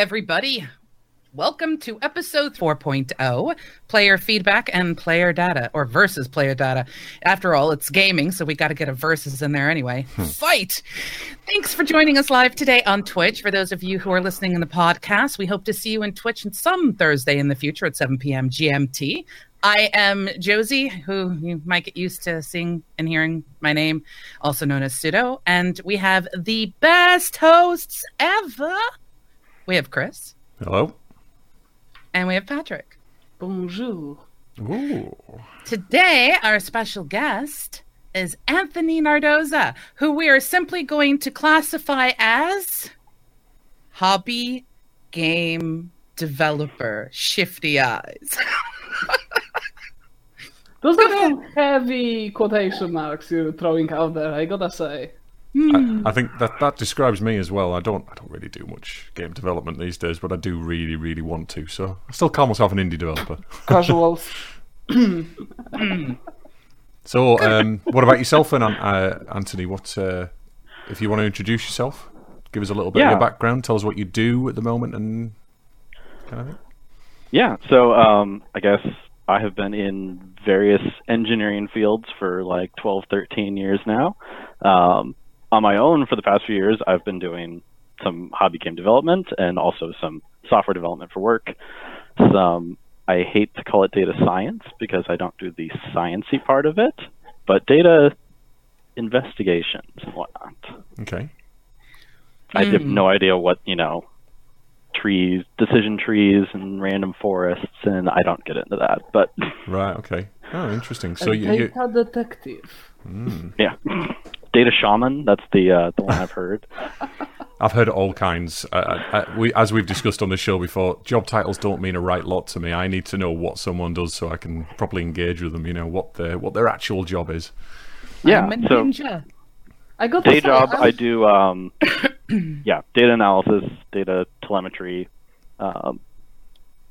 Everybody. Welcome to episode 4.0 player feedback and player data, or versus player data. After all, it's gaming, so we got to get a versus in there anyway. Hmm. Fight! Thanks for joining us live today on Twitch. For those of you who are listening in the podcast, we hope to see you in Twitch some Thursday in the future at 7 p.m. GMT. I am Josie, who you might get used to seeing and hearing my name, also known as Pseudo. And we have the best hosts ever. We have Chris. Hello. And we have Patrick. Bonjour. Ooh. Today, our special guest is Anthony Nardoza, who we are simply going to classify as hobby game developer, shifty eyes. Those are some heavy quotation marks you're throwing out there, I gotta say. I, I think that that describes me as well. I don't I don't really do much game development these days, but I do really really want to. So I still call myself an indie developer. Casuals. So um, what about yourself, then, uh, Anthony? What uh, if you want to introduce yourself? Give us a little bit of your background. Tell us what you do at the moment and kind of thing. Yeah, so um, I guess I have been in various engineering fields for like 12, 13 years now. Um, on my own, for the past few years, I've been doing some hobby game development and also some software development for work. Some I hate to call it data science because I don't do the sciency part of it, but data investigations and whatnot. Okay. I have Hmm. no idea what you know trees, decision trees, and random forests, and I don't get into that. But Right. Okay. Oh, interesting. So a you, you data detective. yeah, data shaman. That's the uh, the one I've heard. I've heard all kinds. Uh, uh, we, as we've discussed on the show before, job titles don't mean a right lot to me. I need to know what someone does so I can properly engage with them. You know what their what their actual job is. Yeah. I'm a So ninja. I got to day job, I, I do um, yeah, data analysis, data telemetry. Um,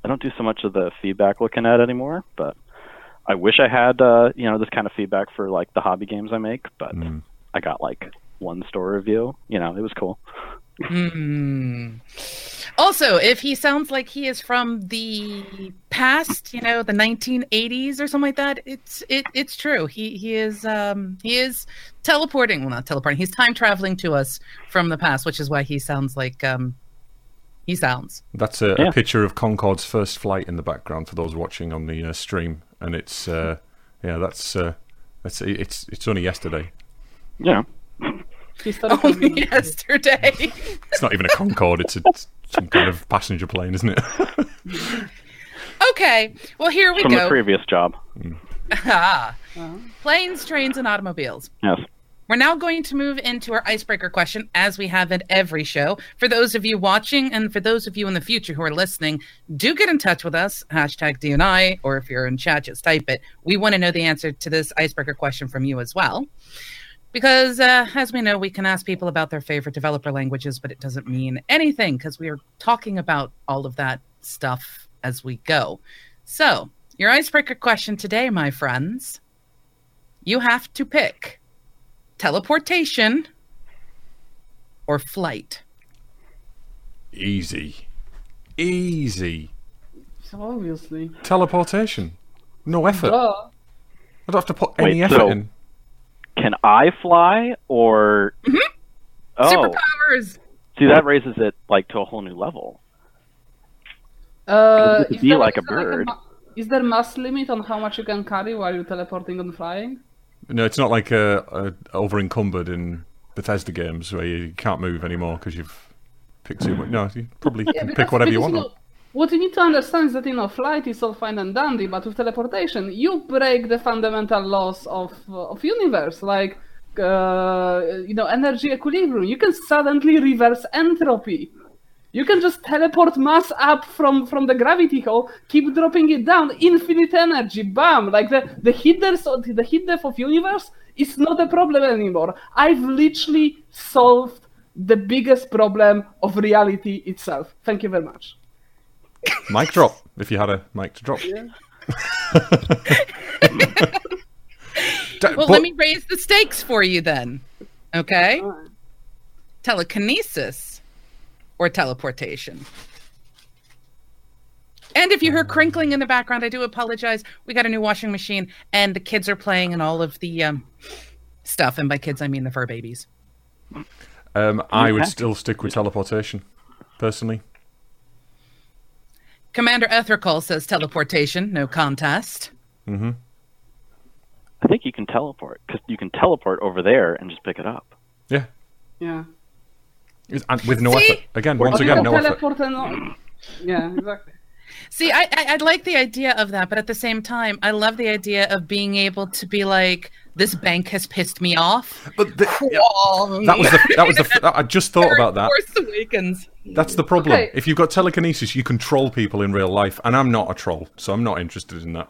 I don't do so much of the feedback looking at anymore, but I wish I had uh, you know this kind of feedback for like the hobby games I make, but Mm. I got like one store review. You know, it was cool. Hmm. Also, if he sounds like he is from the past, you know, the 1980s or something like that, it's it it's true. He he is um he is teleporting, well not teleporting. He's time traveling to us from the past, which is why he sounds like um he sounds. That's a, Yeah. a picture of Concorde's first flight in the background for those watching on the uh, stream, and it's uh, yeah, that's uh, that's it's it's only yesterday. Yeah. historical Only yesterday. It's not even a Concorde; it's, a, it's some kind of passenger plane, isn't it? okay. Well, here we go. From the previous job. Ah. Planes, trains, and automobiles. Yes. We're now going to move into our icebreaker question, as we have at every show. For those of you watching and for those of you in the future who are listening, do get in touch with us, hashtag DNI, or if you're in chat, just type it. We want to know the answer to this icebreaker question from you as well. Because, uh, as we know, we can ask people about their favorite developer languages, but it doesn't mean anything because we are talking about all of that stuff as we go. So, your icebreaker question today, my friends, you have to pick teleportation or flight. Easy, easy So obviously. teleportation. No effort. Duh. I don't have to put Wait, any effort so- in. Can I fly or? Oh, Superpowers. see that raises it like to a whole new level. Uh, You could is be there- like a is there bird. ma- is there mass limit on how much you can carry while you're teleporting and flying? No, it's not like uh, uh, over encumbered in Bethesda games where you can't move anymore because you've picked too much. No, you probably Yeah, can pick whatever you because, want. What you need to understand is that you know flight is all fine and dandy, but with teleportation, you break the fundamental laws of of universe, like uh, you know energy equilibrium. You can suddenly reverse entropy. You can just teleport mass up from from the gravity hole, keep dropping it down, infinite energy, bam! Like the the heat death of the heat death of universe is not a problem anymore. I've literally solved the biggest problem of reality itself. Thank you very much. Mic drop. If you had a mic to drop. D- Well, but- let me raise the stakes for you then. Okay? Telekinesis or teleportation? And if you hear crinkling in the background, I do apologize. We got a new washing machine, and the kids are playing and all of the um, stuff. And by kids, I mean the fur babies. Um, I would still stick with teleportation, personally. Commander Ethercall says teleportation, no contest. Mm-hmm. I think you can teleport because you can teleport over there and just pick it up. Yeah, Yeah. It's- with no See? effort. Again, Or once again, can no effort. teleport and yeah, exactly. See, I, I I like the idea of that, but at the same time, I love the idea of being able to be like, this bank has pissed me off. But the, yeah, that was the that was the I just thought about that. Force Awakens. That's the problem. Okay. If you've got telekinesis, you can troll people in real life, and I'm not a troll, so I'm not interested in that.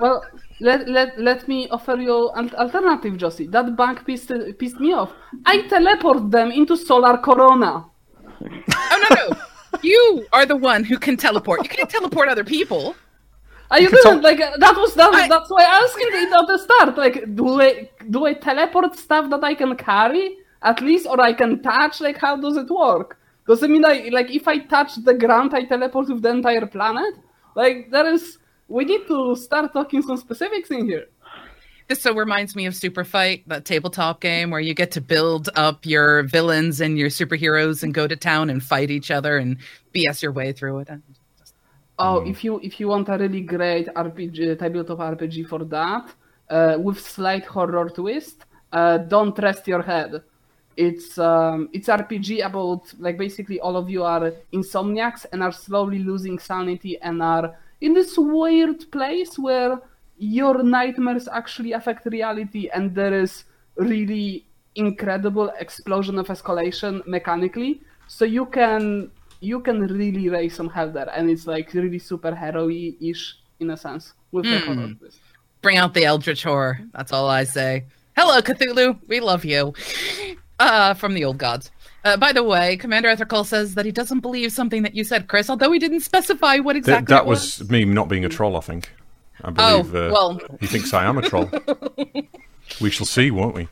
Well, let, let, let me offer you an alternative, Josie. That bank pissed, pissed me off. I teleport them into Solar Corona. Oh no no, you are the one who can teleport. You can't teleport other people. I can didn't tell- like uh, that was that, I- that's why I asking it at the start. Like, do I do I teleport stuff that I can carry at least, or I can touch? Like, how does it work? Does it mean I like if I touch the ground, I teleport with the entire planet? Like, there is. We need to start talking some specifics in here. This so reminds me of Super Fight, that tabletop game where you get to build up your villains and your superheroes and go to town and fight each other and BS your way through it. Oh, if you if you want a really great RPG tabletop RPG for that, uh, with slight horror twist, uh, don't rest your head. It's um, it's RPG about like basically all of you are insomniacs and are slowly losing sanity and are in this weird place where your nightmares actually affect reality and there is really incredible explosion of escalation mechanically. So you can you can really raise some hell there, and it's like really super hero ish in a sense with the horror twist. Bring out the Eldritch Horror. That's all I say. Hello, Cthulhu. We love you. Uh, from the old gods. Uh, by the way, Commander Ethercall says that he doesn't believe something that you said, Chris, although he didn't specify what Th- exactly that it was me not being a troll, I think. I Oh, believe uh, well. he thinks I am a troll. we shall see, won't we?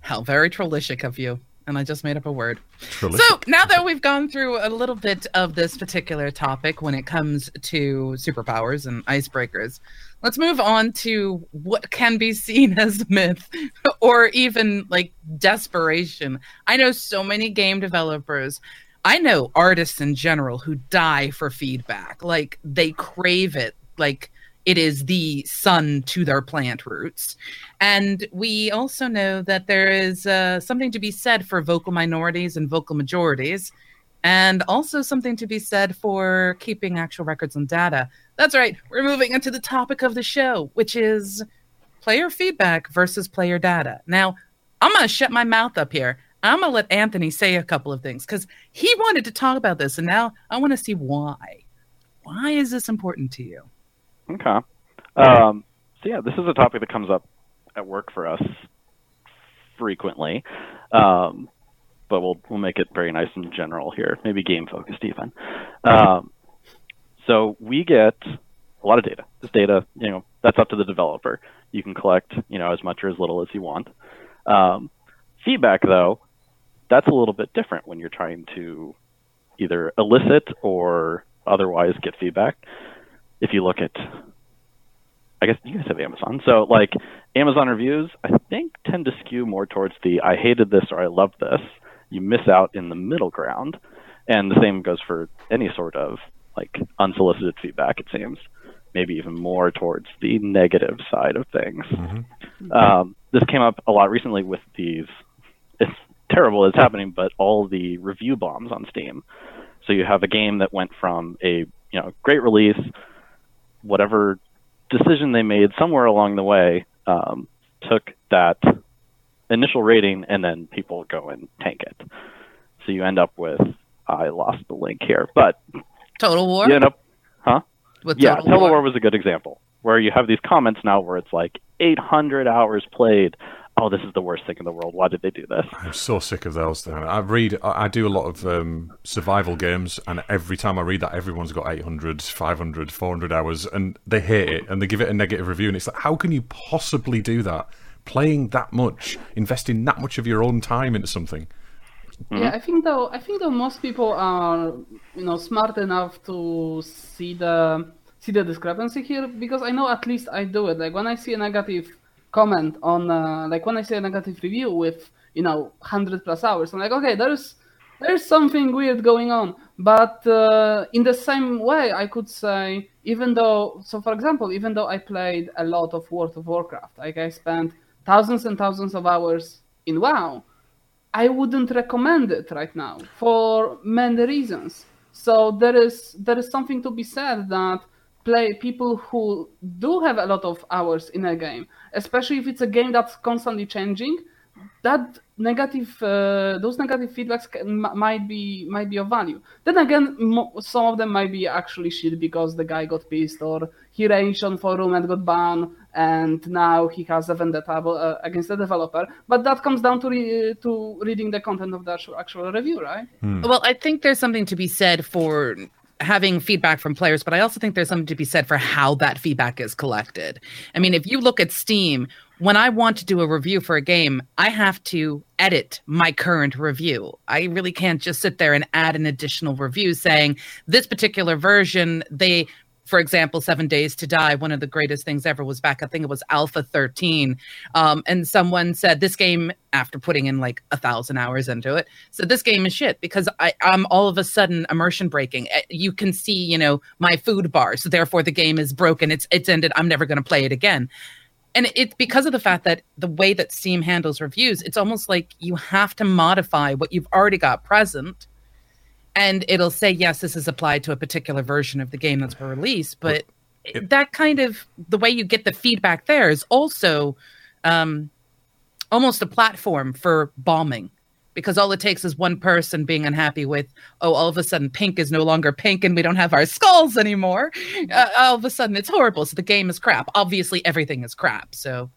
How very trollish of you. And I just made up a word. Trollish. So now that we've gone through a little bit of this particular topic when it comes to superpowers and icebreakers, let's move on to what can be seen as myth or even like desperation. I know so many game developers. I know artists in general who die for feedback. Like they crave it. Like it is the sun to their plant roots. And we also know that there is uh, something to be said for vocal minorities and vocal majorities, and also something to be said for keeping actual records and data. That's right, we're moving into the topic of the show, which is player feedback versus player data. Now, I'm going to shut my mouth up here. I'm going to let Anthony say a couple of things because he wanted to talk about this, and now I want to see why. Why is this important to you? Okay. Um, so yeah, this is a topic that comes up at work for us frequently, um, but we'll we'll make it very nice and general here, maybe game focused even. Um, so we get a lot of data. This data, you know, that's up to the developer. You can collect, you know, as much or as little as you want. Um, feedback, though, that's a little bit different when you're trying to either elicit or otherwise get feedback. If you look at I guess you guys have Amazon. So like Amazon reviews, I think tend to skew more towards the I hated this or I loved this. You miss out in the middle ground. And the same goes for any sort of like unsolicited feedback, it seems. Maybe even more towards the negative side of things. Um, this came up a lot recently with these it's terrible it's happening, but all the review bombs on Steam. So you have a game that went from a you know great release, whatever decision they made somewhere along the way um, took that initial rating and then people go and tank it. So you end up with I lost the link here, but Total War? you end up huh? With Yeah, Total War was a good example where you have these comments now where it's like 800 hours played. Oh, this is the worst thing in the world. Why did they do this? I'm so sick of those. Then I read, I I do a lot of um, survival games, and every time I read that, everyone's got 800, 500, 400 hours, and they hate it, and they give it a negative review, and it's like, how can you possibly do that? Playing that much, investing that much of your own time into something, Yeah, I think though I think though most people are you know smart enough to see the see the discrepancy here because I know at least I do it. Like when I see a negative comment on uh, like when I see a negative review with you know hundred plus hours, I'm like okay, there's there's something weird going on. But uh, in the same way, I could say even though so for example, even though I played a lot of World of Warcraft, like I spent thousands and thousands of hours in WoW I wouldn't recommend it right now for many reasons. So there is there is something to be said that play people who do have a lot of hours in a game, especially if it's a game that's constantly changing, that negative uh, those negative feedbacks can, might be might be of value. Then again, mo- some of them might be actually shit because the guy got pissed or he raged on forum and got banned, and now he has a vendetta uh, against the developer. But that comes down to re- to reading the content of the actual, actual review, right? Hmm. Well, I think there's something to be said for having feedback from players, but I also think there's something to be said for how that feedback is collected. I mean, if you look at Steam, when I want to do a review for a game, I have to edit my current review. I really can't just sit there and add an additional review saying this particular version, they for example, Seven Days to Die, one of the greatest things ever was back, I think it was Alpha 13. Um, and someone said this game, after putting in like a thousand hours into it, said this game is shit because I, I'm all of a sudden immersion breaking. Eh, you can see, you know, my food bar. So therefore the game is broken. It's, it's ended. I'm never going to play it again and it's because of the fact that the way that Steam handles reviews, it's almost like you have to modify what you've already got present, and it'll say yes, this is applied to a particular version of the game that's been released. But it, that kind of the way you get the feedback there is also um, almost a platform for bombing because all it takes is one person being unhappy with oh all of a sudden pink is no longer pink and we don't have our skulls anymore uh, all of a sudden it's horrible so the game is crap obviously everything is crap so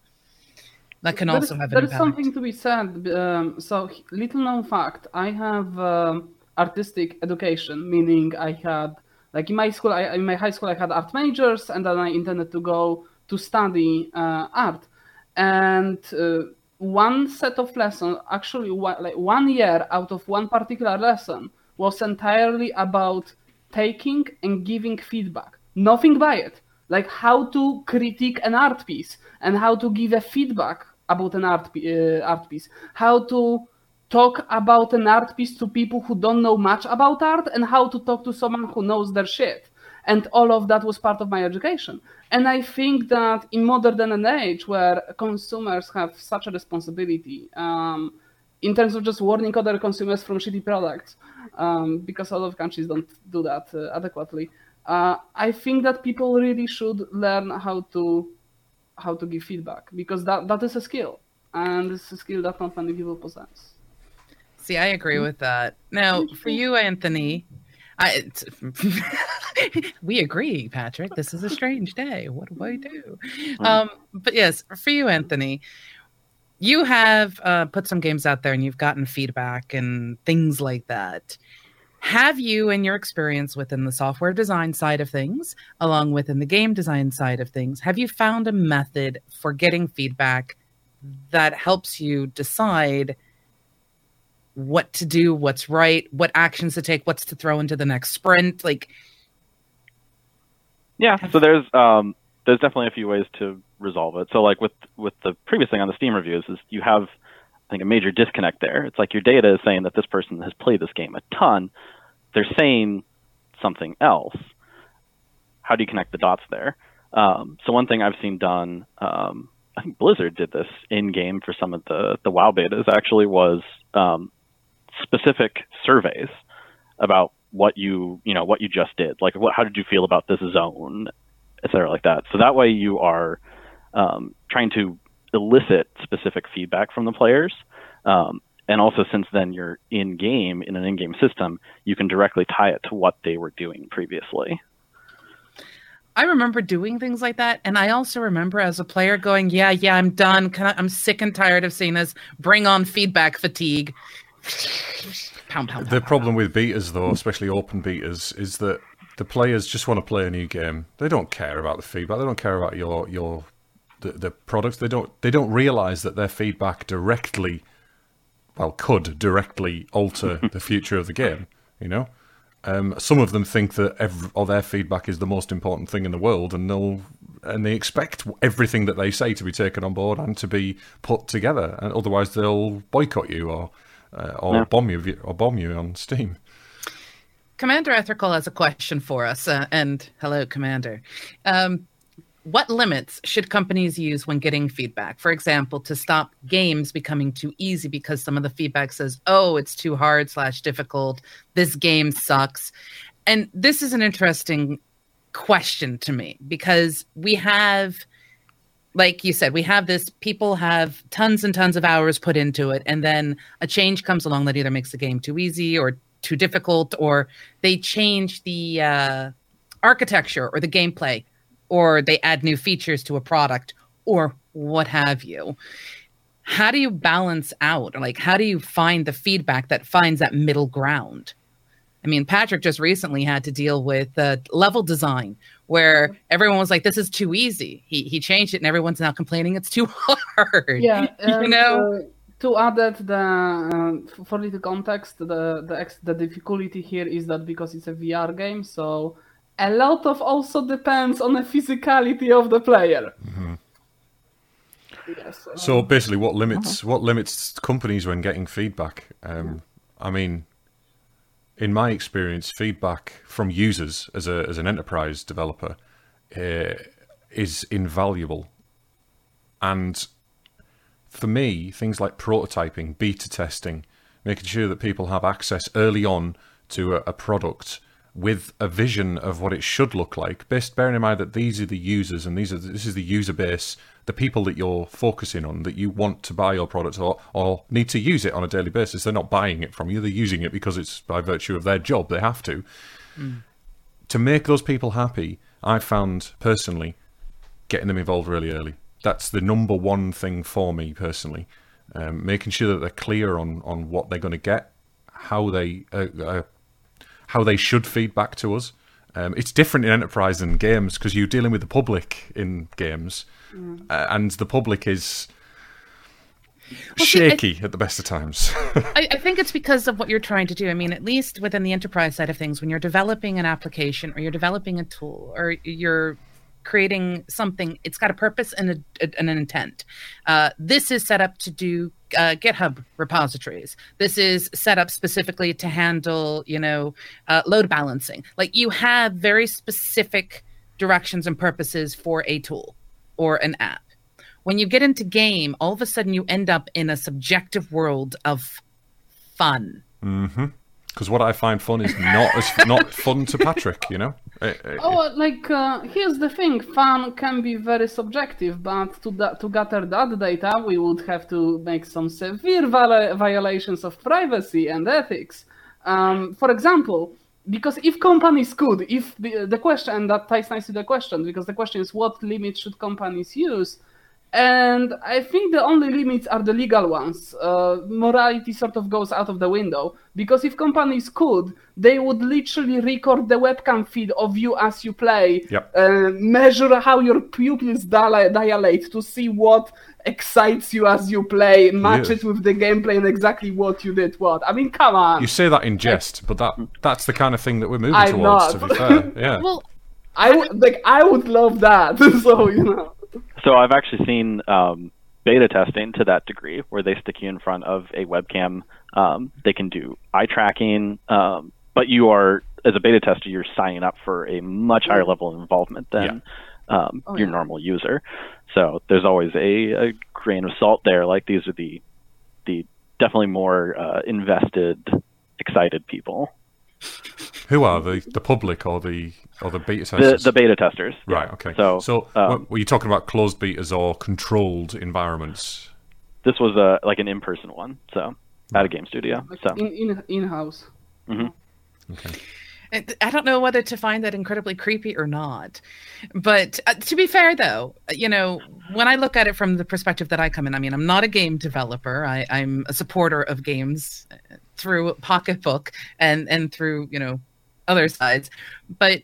that can also have an impact. there is something to be said um, so little known fact i have um, artistic education meaning i had like in my school I, in my high school i had art majors and then i intended to go to study uh, art and uh, one set of lessons, actually one, like one year out of one particular lesson, was entirely about taking and giving feedback. Nothing by it. Like how to critique an art piece and how to give a feedback about an art, uh, art piece. How to talk about an art piece to people who don't know much about art and how to talk to someone who knows their shit. And all of that was part of my education. And i think that in modern and age where consumers have such a responsibility um, in terms of just warning other consumers from shitty products um, because a lot of countries don't do that uh, adequately uh, i think that people really should learn how to how to give feedback because that, that is a skill. And it's a skill that not many people possess see i agree with that now for you anthony I, we agree, Patrick. This is a strange day. What do I do? Hmm. Um, but yes, for you, Anthony, you have uh, put some games out there and you've gotten feedback and things like that. Have you, in your experience within the software design side of things, along with in the game design side of things, have you found a method for getting feedback that helps you decide what to do, what's right, what actions to take, what's to throw into the next sprint. Like, yeah. So there's um, there's definitely a few ways to resolve it. So like with with the previous thing on the Steam reviews is you have I think a major disconnect there. It's like your data is saying that this person has played this game a ton. They're saying something else. How do you connect the dots there? Um, so one thing I've seen done, um, I think Blizzard did this in game for some of the the WoW betas. Actually, was um, specific surveys about what you you know what you just did like what how did you feel about this zone et cetera like that so that way you are um, trying to elicit specific feedback from the players um, and also since then you're in game in an in-game system you can directly tie it to what they were doing previously I remember doing things like that, and I also remember as a player going, "Yeah, yeah, I'm done. I, I'm sick and tired of seeing this. Bring on feedback fatigue." Pound, pound, the problem with betas, though, especially open betas, is that the players just want to play a new game. They don't care about the feedback. They don't care about your your the, the products. They don't they don't realize that their feedback directly well, could directly alter the future of the game. You know, um, some of them think that every, or their feedback is the most important thing in the world, and they'll and they expect everything that they say to be taken on board and to be put together, and otherwise they'll boycott you or uh, or yeah. bomb you or bomb you on Steam. Commander Ethical has a question for us, uh, and hello, Commander. Um, what limits should companies use when getting feedback? For example, to stop games becoming too easy because some of the feedback says, "Oh, it's too hard slash difficult. This game sucks." And this is an interesting question to me because we have like you said, we have this, people have tons and tons of hours put into it, and then a change comes along that either makes the game too easy or too difficult, or they change the uh, architecture or the gameplay or they add new features to a product or what have you. How do you balance out? Like how do you find the feedback that finds that middle ground i mean patrick just recently had to deal with uh, level design where everyone was like this is too easy he, he changed it and everyone's now complaining it's too hard yeah you know uh, to add that the uh, for little context the the, the difficulty here is that because it's a vr game so a lot of also depends on the physicality of the player. Mm-hmm. Yes, um, so basically, what limits uh-huh. what limits companies when getting feedback? Um, I mean, in my experience, feedback from users as a as an enterprise developer uh, is invaluable, and for me, things like prototyping, beta testing, making sure that people have access early on to a, a product with a vision of what it should look like, based bearing in mind that these are the users and these are this is the user base, the people that you're focusing on, that you want to buy your product or, or need to use it on a daily basis. They're not buying it from you; they're using it because it's by virtue of their job. They have to. Mm. To make those people happy, I found personally getting them involved really early. That's the number one thing for me personally. Um, making sure that they're clear on on what they're going to get, how they uh, uh, how they should feed back to us. Um, it's different in enterprise than games because you're dealing with the public in games, mm. uh, and the public is well, shaky see, I, at the best of times. I, I, think it's because of what you're trying to do. I mean, at least within the enterprise side of things, when you're developing an application or you're developing a tool or you're creating something, it's got a purpose and, a, and an intent. Uh, this is set up to do uh, GitHub repositories. This is set up specifically to handle, you know, uh, load balancing. Like you have very specific directions and purposes for a tool or an app. When you get into game, all of a sudden you end up in a subjective world of fun. Mm-hmm because what I find fun is not as not fun to Patrick. You know. Eh, eh, oh, like uh, here's the thing: fun can be very subjective, but to da- to gather that data, we would have to make some severe violations of privacy and ethics. Um, for example, because if companies could, if the, the question and that ties nicely to the question, because the question is what limits should companies use? And I think the only limits are the legal ones. Uh, morality sort of goes out of the window because if companies could, they would literally record the webcam feed of you as you play, yep. uh, measure how your pupils dilate to see what excites you as you play, match it with the gameplay and exactly what you did. What I mean, come on. You say that in jest, but that that's the kind of thing that we're moving I'm towards. Not. To be fair, yeah. well, I would like I would love that. so you know. So I've actually seen um, beta testing to that degree, where they stick you in front of a webcam. Um, they can do eye tracking, um, but you are as a beta tester, you're signing up for a much higher level of involvement than yeah. um, oh, your yeah. normal user. So there's always a, a, grain of salt there. Like these are the the definitely more uh, invested, excited people. Who are the the public or the or the beta testers? The, the beta testers. Right. Okay. So, so um, were you talking about closed betas or controlled environments? This was a like an in person one, so at a game studio. So in in in house. Mm-hmm. Okay. I don't know whether to find that incredibly creepy or not. But uh, to be fair, though, you know, when I look at it from the perspective that I come in, I mean, I'm not a game developer. I, am a supporter of games uh, through Pocketbook and and through you know other sides. But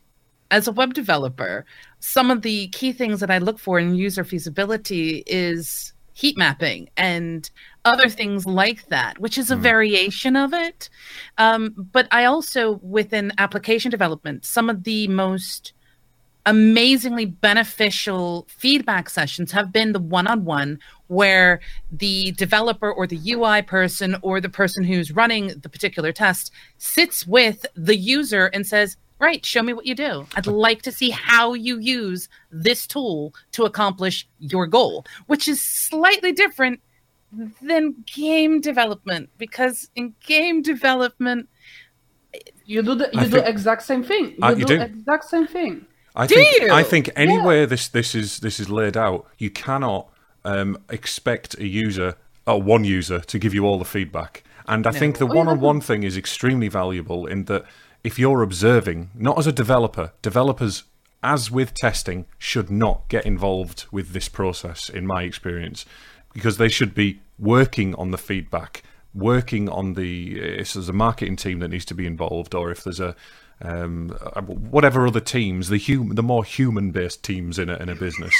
as a web developer, some of the key things that I look for in user feasibility is heat mapping and other things like that, which is a mm. variation of it. Um, but I also, within application development, some of the most amazingly beneficial feedback sessions have been the one on one where the developer or the UI person or the person who's running the particular test sits with the user and says, Right, show me what you do. I'd like to see how you use this tool to accomplish your goal, which is slightly different than game development because in game development you do the you I do think, exact same thing. You, uh, do, you do exact same thing. I do think you? I think anywhere yeah. this this is this is laid out, you cannot um, expect a user or one user to give you all the feedback. And I no. think the one on one thing is extremely valuable in that if you're observing, not as a developer, developers, as with testing, should not get involved with this process, in my experience, because they should be working on the feedback, working on the. If there's a marketing team that needs to be involved, or if there's a um, whatever other teams, the hum- the more human-based teams in a, in a business.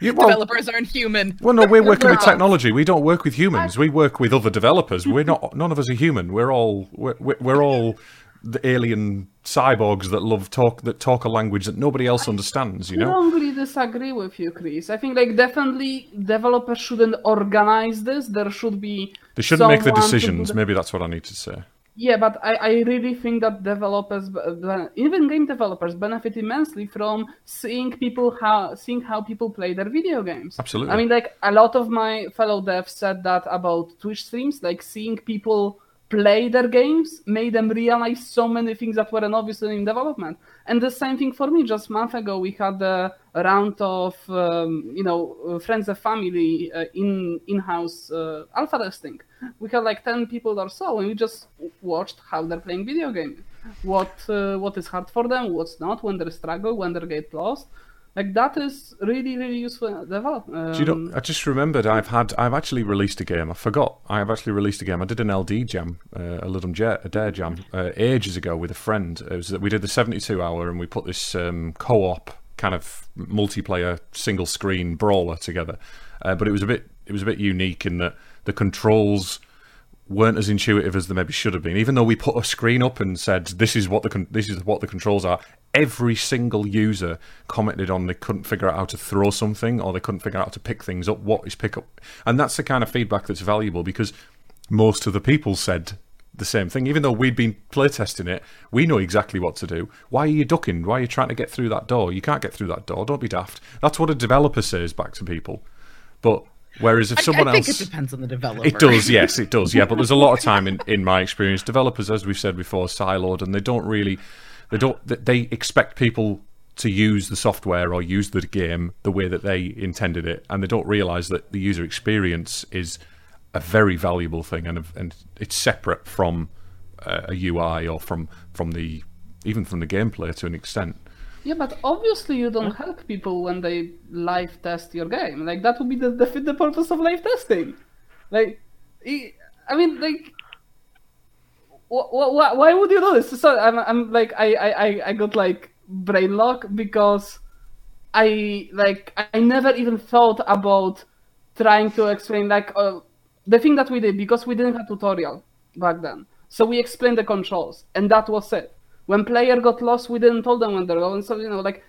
Yeah, well, developers aren't human. Well, no, we're working with technology. We don't work with humans. We work with other developers. We're not. None of us are human. We're all. We're, we're all the alien cyborgs that love talk that talk a language that nobody else understands. You know. I don't disagree with you, Chris. I think like definitely developers shouldn't organize this. There should be. They shouldn't make the decisions. The... Maybe that's what I need to say. Yeah, but I, I really think that developers, even game developers, benefit immensely from seeing people how seeing how people play their video games. Absolutely. I mean, like a lot of my fellow devs said that about Twitch streams, like seeing people play their games made them realize so many things that weren't obviously in development. And the same thing for me. Just a month ago, we had a round of um, you know friends and family uh, in in-house uh, alpha testing. We had like ten people or so, and we just watched how they're playing video games. What uh, what is hard for them, what's not, when they struggle, when they get lost like that is really really useful development. Um, Do you know? I just remembered I've had I've actually released a game. I forgot I've actually released a game. I did an LD jam, uh, a little jet, a dare jam, uh, ages ago with a friend. It was that we did the seventy-two hour and we put this um, co-op kind of multiplayer single screen brawler together. Uh, but it was a bit it was a bit unique in that the controls weren't as intuitive as they maybe should have been. Even though we put a screen up and said this is what the con- this is what the controls are, every single user commented on they couldn't figure out how to throw something or they couldn't figure out how to pick things up. What is pick up? And that's the kind of feedback that's valuable because most of the people said the same thing. Even though we'd been playtesting it, we know exactly what to do. Why are you ducking? Why are you trying to get through that door? You can't get through that door. Don't be daft. That's what a developer says back to people. But Whereas if someone I, I think else, it depends on the developer. It does, yes, it does, yeah. But there's a lot of time in, in my experience, developers, as we've said before, siloed, and they don't really, they don't, they expect people to use the software or use the game the way that they intended it, and they don't realise that the user experience is a very valuable thing, and and it's separate from uh, a UI or from from the even from the gameplay to an extent. Yeah, but obviously you don't help people when they live test your game. Like that would be the the, the purpose of live testing. Like, I mean, like, wh- wh- why would you do this? So I'm, I'm like, I, I, I got like brain lock because I like I never even thought about trying to explain like uh, the thing that we did because we didn't have tutorial back then. So we explained the controls, and that was it when player got lost, we didn't tell them when they're going. So you know, like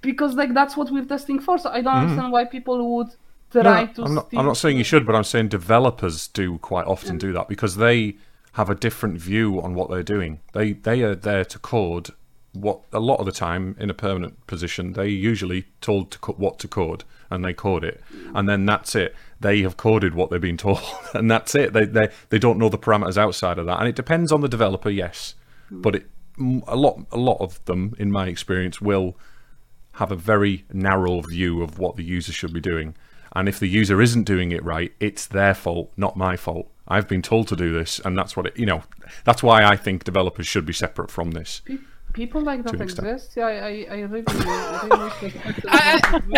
because like that's what we're testing for. So I don't mm. understand why people would try no, to. I'm not, I'm not saying you should, but I'm saying developers do quite often yeah. do that because they have a different view on what they're doing. They they are there to code what a lot of the time in a permanent position they usually told to co- what to code and they code it and then that's it they have coded what they've been told and that's it they they they don't know the parameters outside of that and it depends on the developer yes but it a lot a lot of them in my experience will have a very narrow view of what the user should be doing. And if the user isn't doing it right it's their fault not my fault. I've been told to do this and that's what it you know that's why i think developers should be separate from this. People like that exist. Yeah, I, I really, I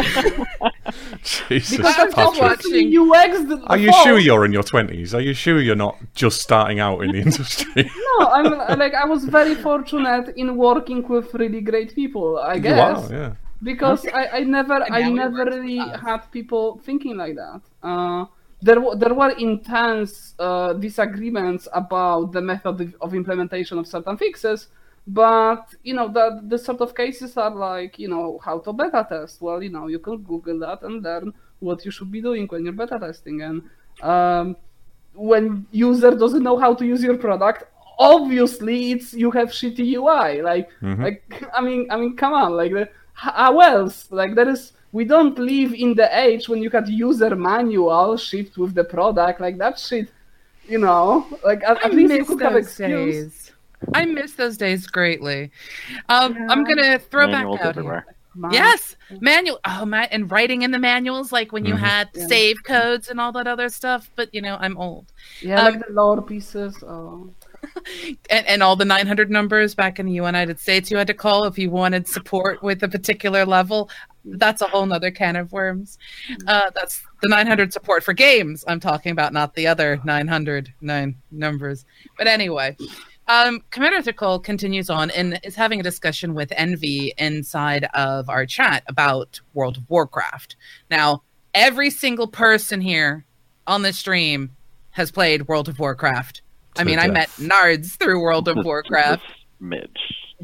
really Jesus, because I'm Patrick. watching UX. The, Are you sure you're in your twenties? Are you sure you're not just starting out in the industry? no, I'm like I was very fortunate in working with really great people. I guess. Wow, yeah. because I, I never I never really had people thinking like that. Uh, there there were intense uh, disagreements about the method of implementation of certain fixes, but you know the the sort of cases are like you know how to beta test. Well, you know you can Google that and learn what you should be doing when you're beta testing and. Um, when user doesn't know how to use your product, obviously it's you have shitty UI. Like, mm-hmm. like I mean, I mean, come on, like, how else? Like, there is. We don't live in the age when you had user manual shipped with the product. Like that shit, you know. Like at, at least you could have excuse. Days. I miss those days greatly. Um, yeah. I'm gonna throw Manuals back out everywhere. here. Yes, manual. Oh my, and writing in the manuals, like when you mm-hmm. had yeah. save codes and all that other stuff. But you know, I'm old. Yeah, um, like the lore pieces. Oh. and, and all the 900 numbers back in the United States you had to call if you wanted support with a particular level. That's a whole nother can of worms. Uh, that's the 900 support for games I'm talking about, not the other 900 nine numbers. But anyway, um, Commander Ethical continues on and is having a discussion with Envy inside of our chat about World of Warcraft. Now, every single person here on the stream has played World of Warcraft. I mean, death. I met Nards through World of Warcraft. Midge.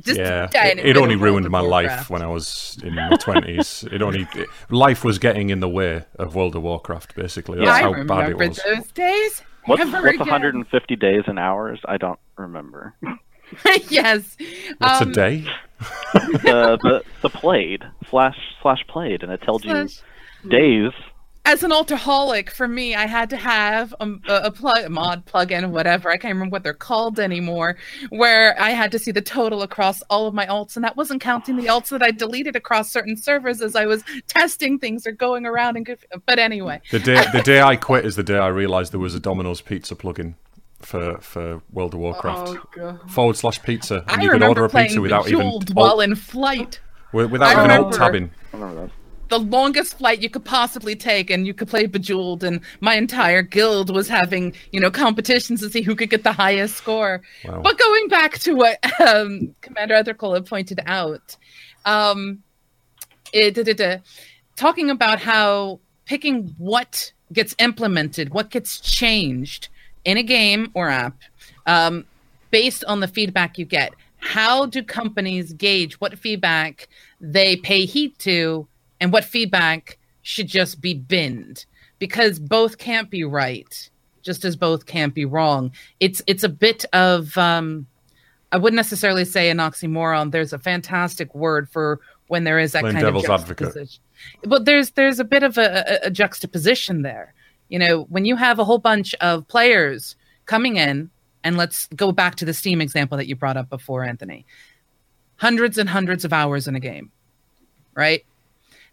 Just yeah, it, it only ruined my Warcraft. life when I was in my twenties. it only it, life was getting in the way of World of Warcraft. Basically, that's yeah, how bad it was. Those days. What's, what's 150 days and hours? I don't remember. yes. What's um, a day? the, the the played slash slash played, and it tells slash... you days as an altoholic, for me, I had to have a, a plug, a mod plugin, whatever. I can't remember what they're called anymore. Where I had to see the total across all of my alts, and that wasn't counting the alts that I deleted across certain servers as I was testing things or going around and. But anyway, the day the day I quit is the day I realized there was a Domino's pizza plugin for for World of Warcraft oh, forward slash pizza, and I you could order a pizza without even while in flight. Without even alt tabbing the longest flight you could possibly take and you could play bejeweled and my entire guild was having you know competitions to see who could get the highest score wow. but going back to what um, commander ethical had pointed out um, it, it, it, talking about how picking what gets implemented what gets changed in a game or app um, based on the feedback you get how do companies gauge what feedback they pay heed to and what feedback should just be binned? Because both can't be right just as both can't be wrong. It's it's a bit of um i wouldn't necessarily say an oxymoron. There's a fantastic word for when there is that kind devil's of advocate but there's there's a bit of a, a, a juxtaposition there. You know when you have a whole bunch of players coming in and let's go back to the steam example that you brought up before anthony. Hundreds and hundreds of hours in a game right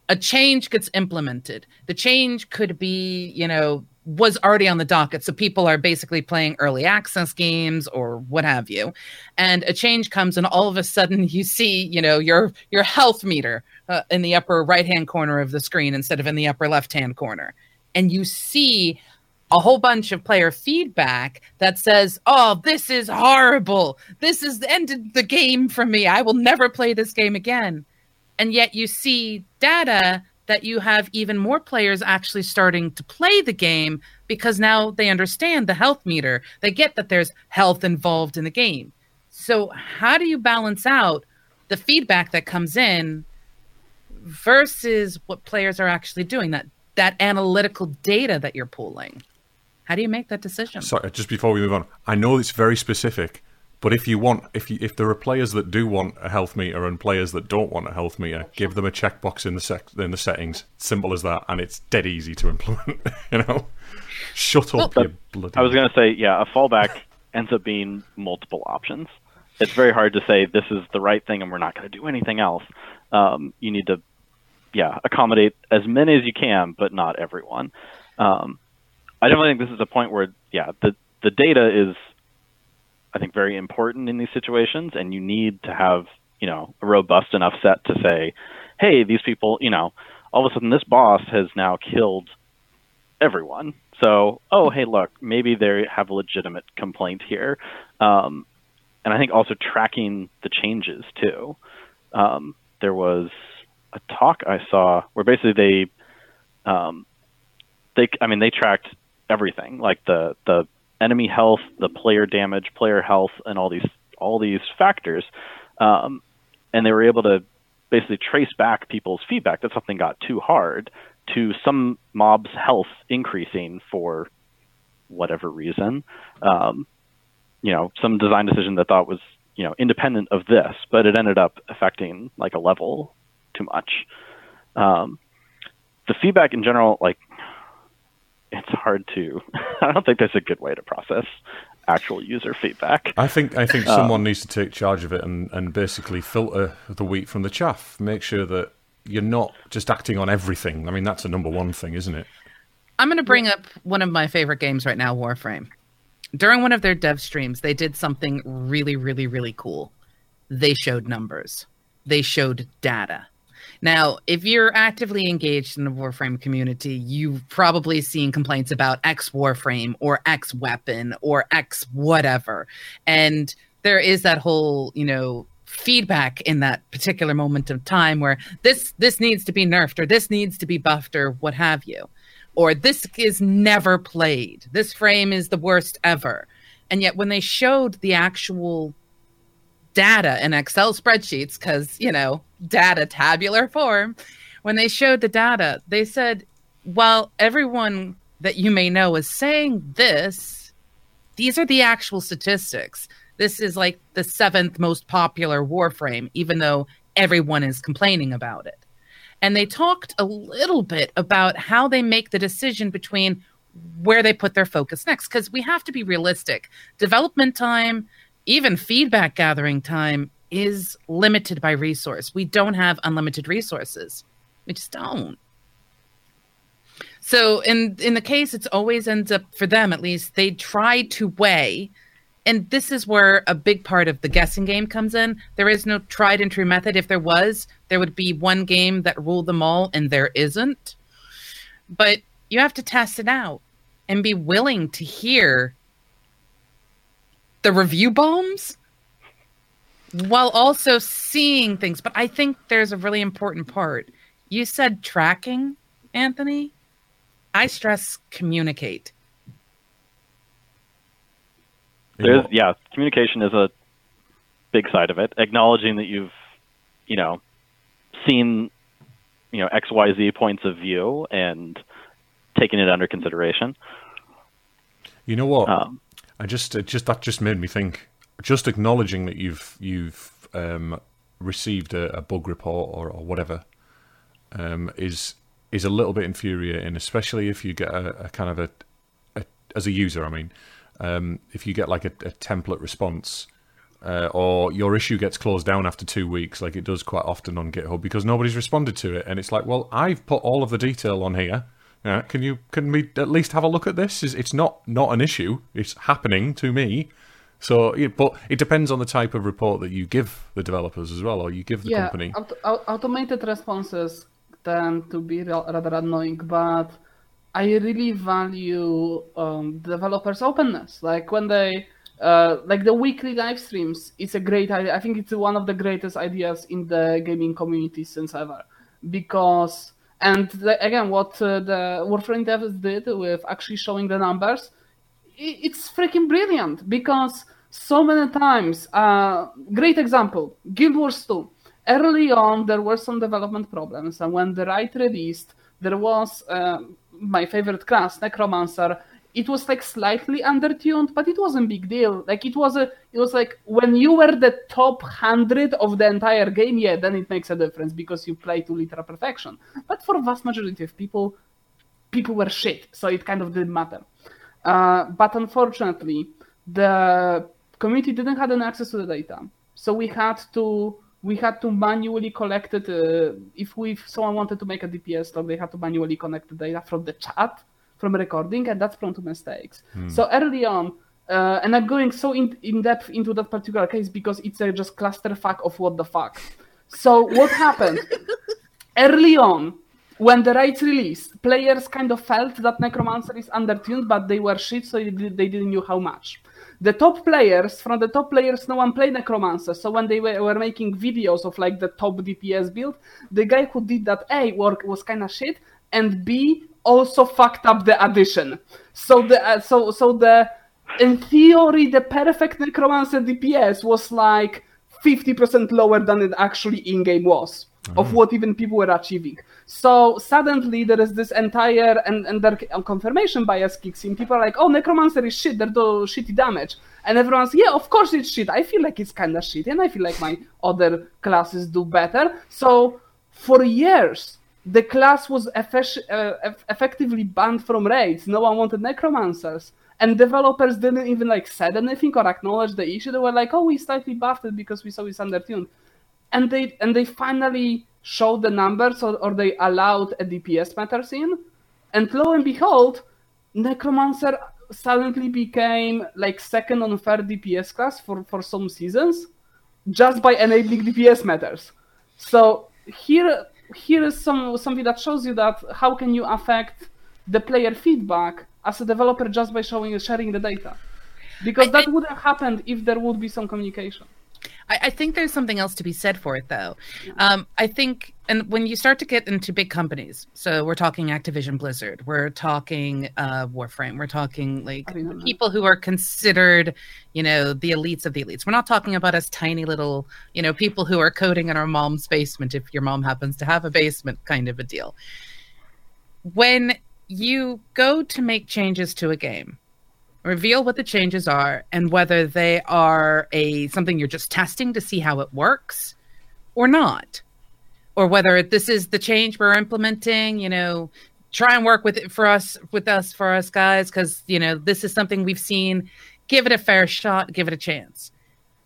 a change gets implemented. The change could be, you know, was already on the docket. So people are basically playing early access games or what have you. And a change comes and all of a sudden you see, you know, your your health meter uh, in the upper right-hand corner of the screen instead of in the upper left-hand corner. And you see a whole bunch of player feedback that says, "Oh, this is horrible. This is the end of the game for me. I will never play this game again." And yet you see data that you have even more players actually starting to play the game because now they understand the health meter. They get that there's health involved in the game. So, how do you balance out the feedback that comes in versus what players are actually doing that that analytical data that you're pulling? How do you make that decision? Sorry, just before we move on, I know it's very specific, but if you want, if you, if there are players that do want a health meter and players that don't want a health meter, give them a checkbox in the sec- in the settings. Simple as that, and it's dead easy to implement. you know, shut up, well, you bloody. I was going to say, yeah, a fallback ends up being multiple options. It's very hard to say this is the right thing and we're not going to do anything else. Um, you need to, yeah, accommodate as many as you can, but not everyone. Um, I definitely think this is a point where, yeah, the the data is I think, very important in these situations, and you need to have, you know, a robust enough set to say, hey, these people, you know, all of a sudden this boss has now killed everyone. So, oh, hey, look, maybe they have a legitimate complaint here. Um, and I think also tracking the changes too. Um, there was a talk I saw where basically they, um, they, I mean, they tracked everything like the the enemy health, the player damage, player health, and all these all these factors, um, and they were able to basically trace back people's feedback that something got too hard to some mob's health increasing for whatever reason. Um, you know, some design decision that thought was you know independent of this, but it ended up affecting like a level too much. Um, the feedback in general, like it's hard to. I don't think there's a good way to process actual user feedback. I think I think someone um, needs to take charge of it and, and basically filter the wheat from the chaff. Make sure that you're not just acting on everything. I mean, that's a number one thing, isn't it? I'm going to bring up one of my favorite games right now, Warframe. During one of their dev streams, they did something really, really, really cool. They showed numbers. They showed data. Now, if you're actively engaged in the Warframe community, you've probably seen complaints about X Warframe or X weapon or X whatever. And there is that whole, you know, feedback in that particular moment of time where this this needs to be nerfed or this needs to be buffed or what have you. Or this is never played. This frame is the worst ever. And yet when they showed the actual data in Excel spreadsheets because, you know, data tabular form. When they showed the data, they said, while everyone that you may know is saying this, these are the actual statistics. This is like the seventh most popular Warframe, even though everyone is complaining about it. And they talked a little bit about how they make the decision between where they put their focus next, because we have to be realistic. Development time, even feedback gathering time is limited by resource. We don't have unlimited resources. We just don't. So in in the case, it's always ends up for them at least. They try to weigh, and this is where a big part of the guessing game comes in. There is no tried and true method. If there was, there would be one game that ruled them all, and there isn't. But you have to test it out and be willing to hear the review bombs while also seeing things. But I think there's a really important part. You said tracking, Anthony. I stress communicate. There's yeah, communication is a big side of it. Acknowledging that you've, you know, seen, you know, X Y Z points of view and taking it under consideration. You know what? Um, I just it just that just made me think. Just acknowledging that you've you've um, received a, a, bug report or, or whatever um, is is a little bit infuriating, especially if you get a, a kind of a, a, as a user. I mean, um, if you get like a, template response. Uh, or your issue gets closed down after two weeks, like it does quite often on GitHub, because nobody's responded to it, and it's like, well, I've put all of the detail on here. Yeah, can you can we at least have a look at this? Is It's not not an issue. It's happening to me. So, but it depends on the type of report that you give the developers as well, or you give the yeah, company. Aut- automated responses tend to be rather annoying, but I really value um, developers' openness. Like when they, uh, like the weekly live streams, it's a great idea. I think it's one of the greatest ideas in the gaming community since ever, because and the, again, what uh, the Warframe devs did with actually showing the numbers, it's freaking brilliant because so many times, uh, great example, Guild Wars 2. Early on, there were some development problems, and when the right released, there was uh, my favorite class, Necromancer, it was like slightly undertuned, but it wasn't big deal. Like it was a, it was like when you were the top hundred of the entire game, yeah, then it makes a difference because you play to literal perfection. But for vast majority of people, people were shit, so it kind of didn't matter. Uh, but unfortunately, the community didn't have any access to the data, so we had to we had to manually collect it. Uh, if we if someone wanted to make a DPS log, they had to manually connect the data from the chat from recording, and that's prone to mistakes. Hmm. So early on, uh, and I'm going so in, in depth into that particular case because it's a just clusterfuck of what the fuck. So what happened? early on, when the raids released, players kind of felt that Necromancer is undertuned, but they were shit, so they, they didn't know how much. The top players, from the top players, no one played Necromancer. So when they were, were making videos of like the top DPS build, the guy who did that A work was kind of shit, and B also fucked up the addition. So the uh, so so the in theory the perfect Necromancer DPS was like 50% lower than it actually in game was of mm. what even people were achieving. So suddenly there is this entire and and their confirmation bias kicks in. People are like, "Oh, Necromancer is shit. They do shitty damage," and everyone's, "Yeah, of course it's shit. I feel like it's kind of shit, and I feel like my other classes do better." So for years, the class was effe- uh, effectively banned from raids. No one wanted Necromancers and developers didn't even like said anything or acknowledge the issue. They were like, "Oh, we slightly buffed it because we saw it's undertuned," and they and they finally showed the numbers or, or they allowed a DPS meters in, and lo and behold, Necromancer suddenly became like second on third DPS class for for some seasons, just by enabling DPS meters. So here here is some something that shows you that how can you affect the player feedback as a developer just by showing sharing the data. Because I, that I, wouldn't happen if there would be some communication I, I, think there's something else to be said for it though. Um, i think and when you start to get into big companies so we're talking activision blizzard we're talking uh, warframe we're talking like people who are considered you know the elites of the elites. We're not talking about us tiny little you know people who are coding in our mom's basement if your mom happens to have a basement kind of a deal. When you go to make changes to a game reveal what the changes are and whether they are a something you're just testing to see how it works or not. Or whether this is the change we're implementing you know try and work with it for us with us for us guys because you know this is something we've seen. Give it a fair shot give it a chance.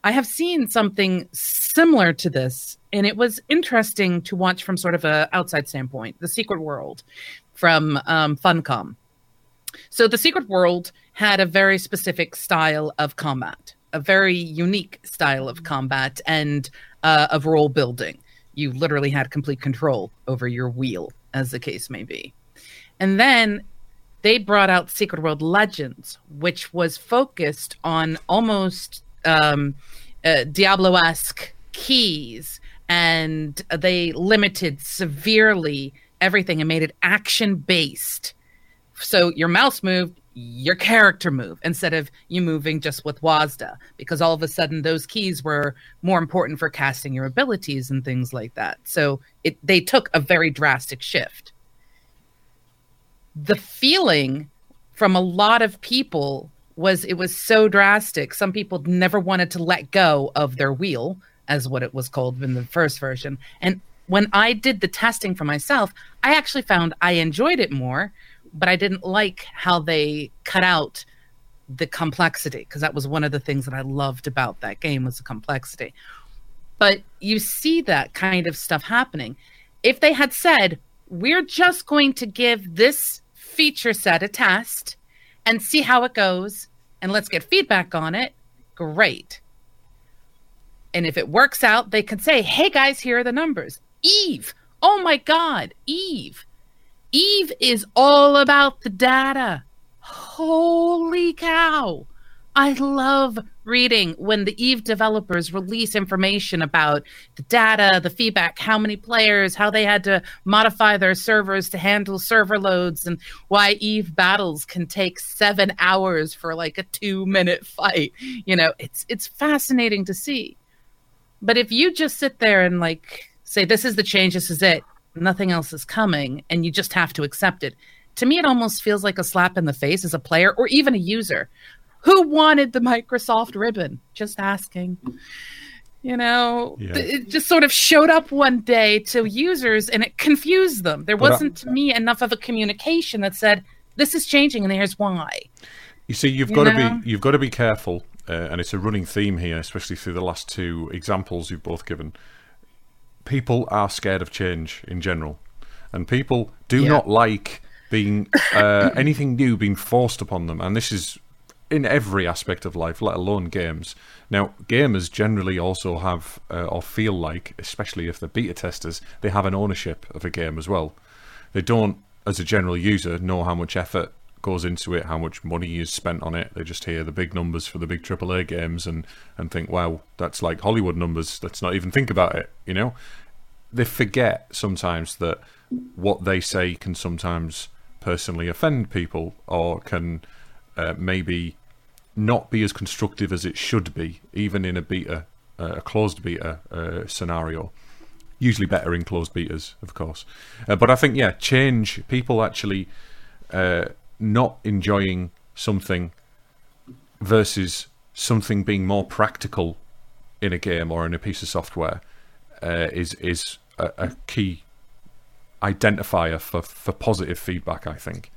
I have seen something similar to this and it was interesting to watch from sort of a outside standpoint the secret world from um, Funcom. So the Secret World had a very specific style of combat, a very unique style of combat and uh, of role building. You literally had complete control over your wheel, as the case may be. And then they brought out Secret World Legends, which was focused on almost um, uh, Diablo esque keys, and they limited severely everything and made it action based. So your mouse moved, your character moved instead of you moving just with WASD because all of a sudden those keys were more important for casting your abilities and things like that. So it they took a very drastic shift. The feeling from a lot of people was it was so drastic. Some people never wanted to let go of their wheel, as what it was called in the first version, and when I did the testing for myself, I actually found I enjoyed it more, but I didn't like how they cut out the complexity because that was one of the things that I loved about that game was the complexity. But you see that kind of stuff happening. If they had said, "We're just going to give this feature set a test and see how it goes and let's get feedback on it." Great. And if it works out, they can say, "Hey guys, here are the numbers." Eve. Oh my God, Eve. Eve is all about the data. Holy cow. I love reading when the Eve developers release information about the data, the feedback, how many players, how they had to modify their servers to handle server loads, and why Eve battles can take seven hours for like a two minute fight. You know, it's it's fascinating to see. But if you just sit there and like say this is the change, this is it, nothing else is coming, and you just have to accept it. To me, it almost feels like a slap in the face as a player or even a user. Who wanted the Microsoft ribbon? Just asking. You know, yeah. it just sort of showed up one day to users and it confused them. There wasn't, to me, enough of a communication that said, this is changing and here's why. You see, you've you got know? to be you've got to be careful, uh, and it's a running theme here, especially through the last two examples you've both given people are scared of change in general, and people do yeah. not like being uh, anything new being forced upon them. And this is in every aspect of life, let alone games. Now, gamers generally also have uh, or feel like, especially if they're beta testers, they have an ownership of a game as well. They don't, as a general user, know how much effort goes into it, how much money is spent on it. They just hear the big numbers for the big AAA games and and think, wow, that's like Hollywood numbers. Let's not even think about it. You know, they forget sometimes that what they say can sometimes personally offend people or can uh, maybe not be as constructive as it should be, even in a beta, uh, a closed beta uh, scenario. Usually better in closed betas, of course. Uh, but I think, yeah, change, people actually uh, not enjoying something versus something being more practical in a game or in a piece of software uh, is is a, a, key identifier for, for positive feedback. I think.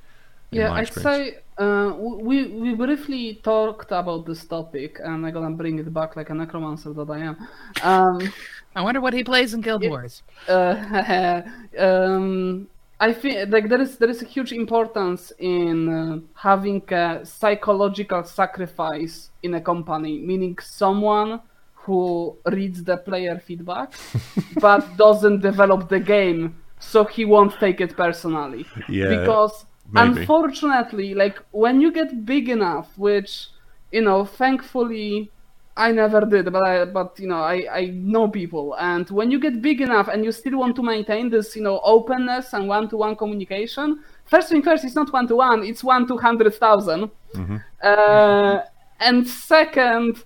Yeah, I'd say uh, we we briefly talked about this topic, and I'm gonna bring it back like a necromancer that I am. Um, I wonder what he plays in Guild Wars. Uh, um, I think like there is there is a huge importance in uh, having a psychological sacrifice in a company, meaning someone who reads the player feedback but doesn't develop the game, so he won't take it personally. Yeah. Because Maybe. Unfortunately, like when you get big enough, which you know, thankfully I never did, but I, but you know, I, I know people, and when you get big enough and you still want to maintain this, you know, openness and one-to-one communication, first thing first, it's not one-to-one, it's one to hundred thousand, mm-hmm. uh, and second,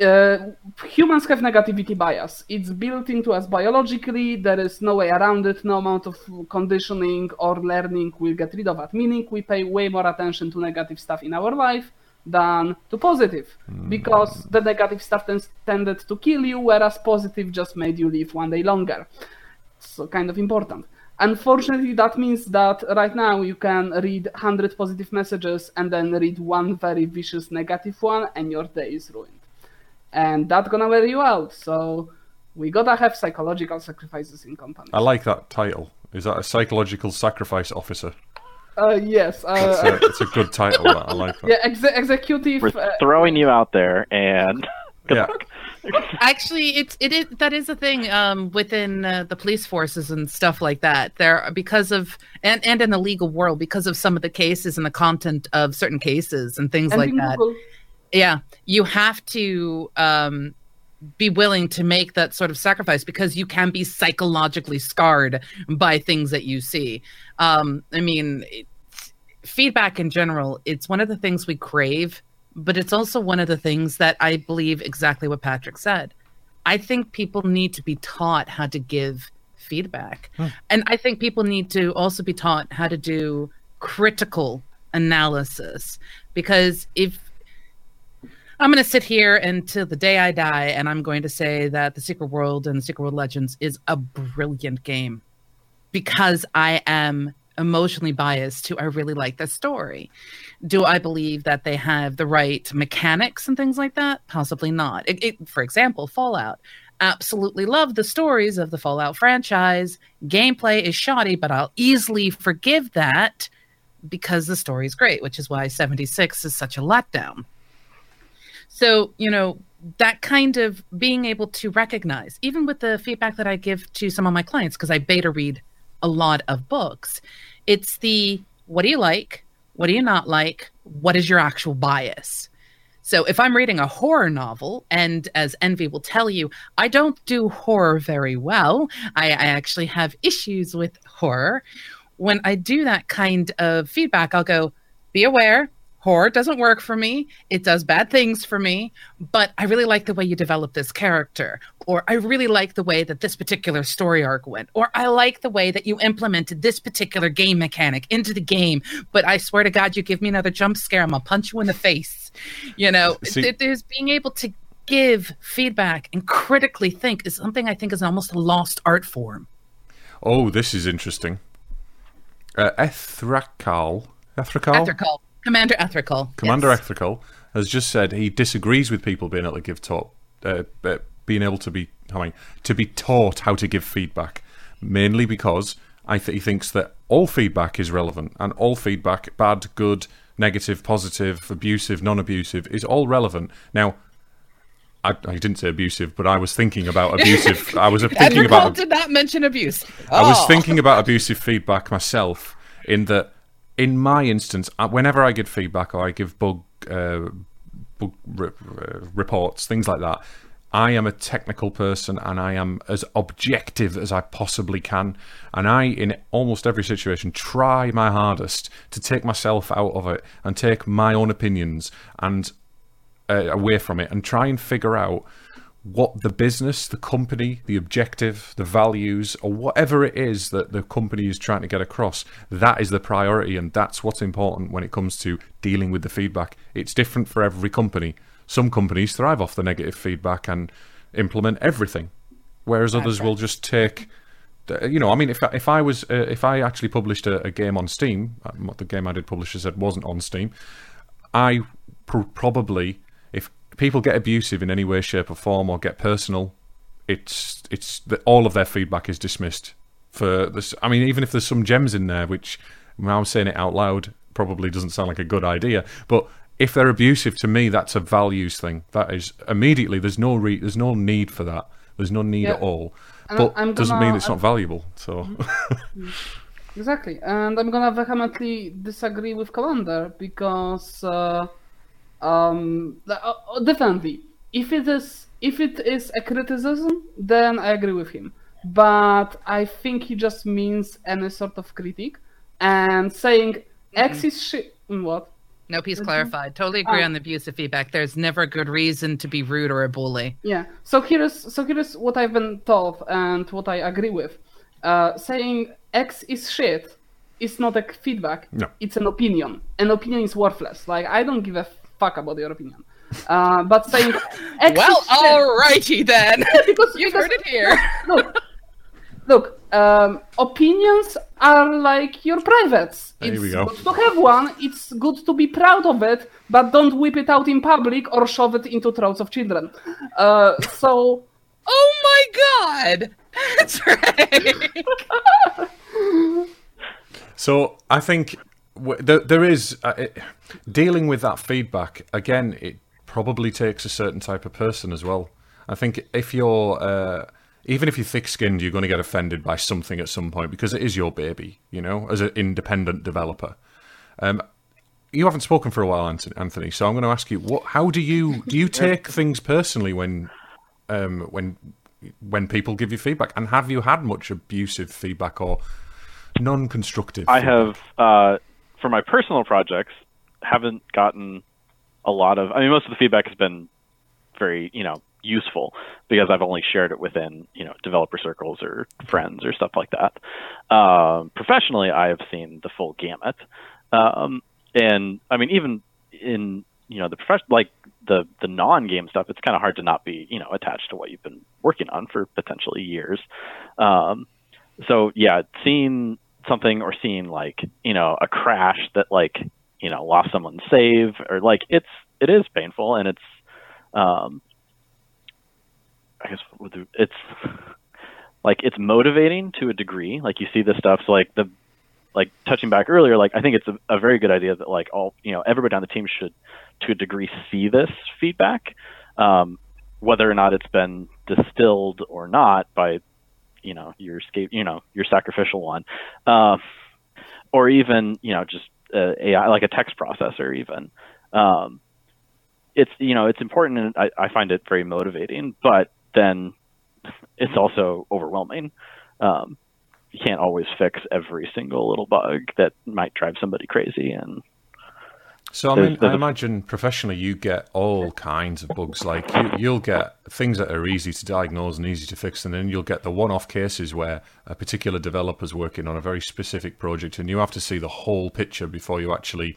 uh, humans have negativity bias. It's built into us biologically. There is no way around it. No amount of conditioning or learning will get rid of it. Meaning, we pay way more attention to negative stuff in our life than to positive, mm. because the negative stuff tends, tended to kill you, whereas positive just made you live one day longer. So, kind of important. Unfortunately, that means that right now you can read 100 positive messages and then read one very vicious negative one, and your day is ruined and that's gonna wear you out. So we gotta have psychological sacrifices in companies. I like that title. Is that a psychological sacrifice officer? Uh, yes, uh, it's, a, it's, a, good title. I like that. Yeah, ex- executive. We're uh, throwing you out there, and yeah. Actually, it's it is that is a thing um, within uh, the police forces and stuff like that. There, because of and and in the legal world, because of some of the cases and the content of certain cases and things and like that. Google yeah, you have to um, be willing to make that sort of sacrifice because you can be psychologically scarred by things that you see. Um, I mean, it, feedback in general, it's one of the things we crave, but it's also one of the things that I believe exactly what Patrick said. I think people need to be taught how to give feedback. Hmm. And I think people need to also be taught how to do critical analysis because if I'm going to sit here until the day I die, and I'm going to say that The Secret World and The Secret World Legends is a brilliant game because I am emotionally biased to I really like the story. Do I believe that they have the right mechanics and things like that? Possibly not. It, it, for example, Fallout. Absolutely love the stories of the Fallout franchise. Gameplay is shoddy, but I'll easily forgive that because the story is great, which is why 76 is such a letdown. So, you know, that kind of being able to recognize, even with the feedback that I give to some of my clients, because I beta read a lot of books, it's the what do you like? What do you not like? What is your actual bias? So if I'm reading a horror novel, and as Envy will tell you, I don't do horror very well, I, I actually have issues with horror. When I do that kind of feedback, I'll go, be aware, horror doesn't work for me. It does bad things for me, but I really like the way you develop this character, or I really like the way that this particular story arc went, or I like the way that you implemented this particular game mechanic into the game. But I swear to God, you give me another jump scare, I'm gonna punch you in the face. You know, See, there's being able to give feedback and critically think is something I think is almost a lost art form. Oh, this is interesting. Uh, Ethrakal. Ethrakal? Ethrakal. Commander Ethrical. Commander yes. Ethrical has just said he disagrees with people being able to give talk, uh, being able to be, I mean, to be taught how to give feedback, mainly because I th- he thinks that all feedback is relevant and all feedback, bad, good, negative, positive, abusive, non-abusive, is all relevant. Now, I, I, didn't say abusive, but I was thinking about abusive. I was thinking about. did not mention abuse. I was thinking about abusive feedback myself, in that in my instance, uh, whenever I give feedback or I give bug uh, bug re- reports, things like that, I am a technical person and I am as objective as I possibly can. And I, in almost every situation, try my hardest to take myself out of it and take my own opinions and uh, away from it and try and figure out what the business, the company, the objective, the values, or whatever it is that the company is trying to get across, that is the priority. And that's what's important when it comes to dealing with the feedback. It's different for every company. Some companies thrive off the negative feedback and implement everything, whereas others will just take. You know, I mean, if if I was uh, if I actually published a, a game on Steam, uh, the game I did publish, said wasn't on Steam, I pr- probably people get abusive in any way, shape, or form, or get personal, it's it's the, all of their feedback is dismissed. For this, I mean, even if there's some gems in there, which I'm saying it out loud, probably doesn't sound like a good idea, but if they're abusive to me, that's a values thing. That is immediately. There's no re- there's no need for that. There's no need Yeah. at all. And but I'm doesn't mean it's not valuable. So Exactly, and I'm gonna vehemently disagree with Commander because, uh, um, uh, uh, definitely, if it is if it is a criticism, then I agree with him. But I think he just means any sort of critique, and saying X is shit. What? No, piece clarified. Totally agree Ah. on the abusive feedback. There's never a good reason to be rude or a bully. Yeah. So here is so here is what I've been told and what I agree with. Uh, saying X is shit is not a feedback. No. It's an opinion. An opinion is worthless. Like I don't give a fuck about your opinion. Uh, but saying X Well, alrighty then. because You've heard it here. look, look. Um, opinions are like your privates. There it's we go. good to have one. It's good to be proud of it, but don't whip it out in public or shove it into throats of children. Uh, so Oh my god! That's right. So I think w- there, there is uh, it, dealing with that feedback again. It probably takes a certain type of person as well. I think if you're uh, even if you're thick-skinned, you're going to get offended by something at some point because it is your baby. You know, as an independent developer. Um, you haven't spoken for a while, Anthony. So I'm going to ask you: what? How do you do you take things personally when um, when when people give you feedback? And have you had much abusive feedback or non-constructive? I feedback? have, uh, for my personal projects, haven't gotten a lot of. I mean, most of the feedback has been very, you know, useful because I've only shared it within, you know, developer circles or friends or stuff like that. Um, professionally, I have seen the full gamut, um, and I mean, even in you know the profession like the the non-game stuff, it's kind of hard to not be, you know, attached to what you've been working on for potentially years. Um, so yeah, seeing something or seeing like you know a crash that like you know lost someone's save or like it's it is painful and it's um I guess it's like it's motivating to a degree. Like you see this stuff, so like the like touching back earlier, like I think it's a, a very good idea that like all you know everybody on the team should to a degree see this feedback, um, whether or not it's been distilled or not by you know your escape, you know your sacrificial one, uh, or even you know just uh, AI like a text processor even. Um, it's you know it's important and I, I find it very motivating, but then it's also overwhelming. Um, you can't always fix every single little bug that might drive somebody crazy and So I mean, I imagine professionally you get all kinds of bugs. Like you, you'll get things that are easy to diagnose and easy to fix, and then you'll get the one-off cases where a particular developer's working on a very specific project, and you have to see the whole picture before you actually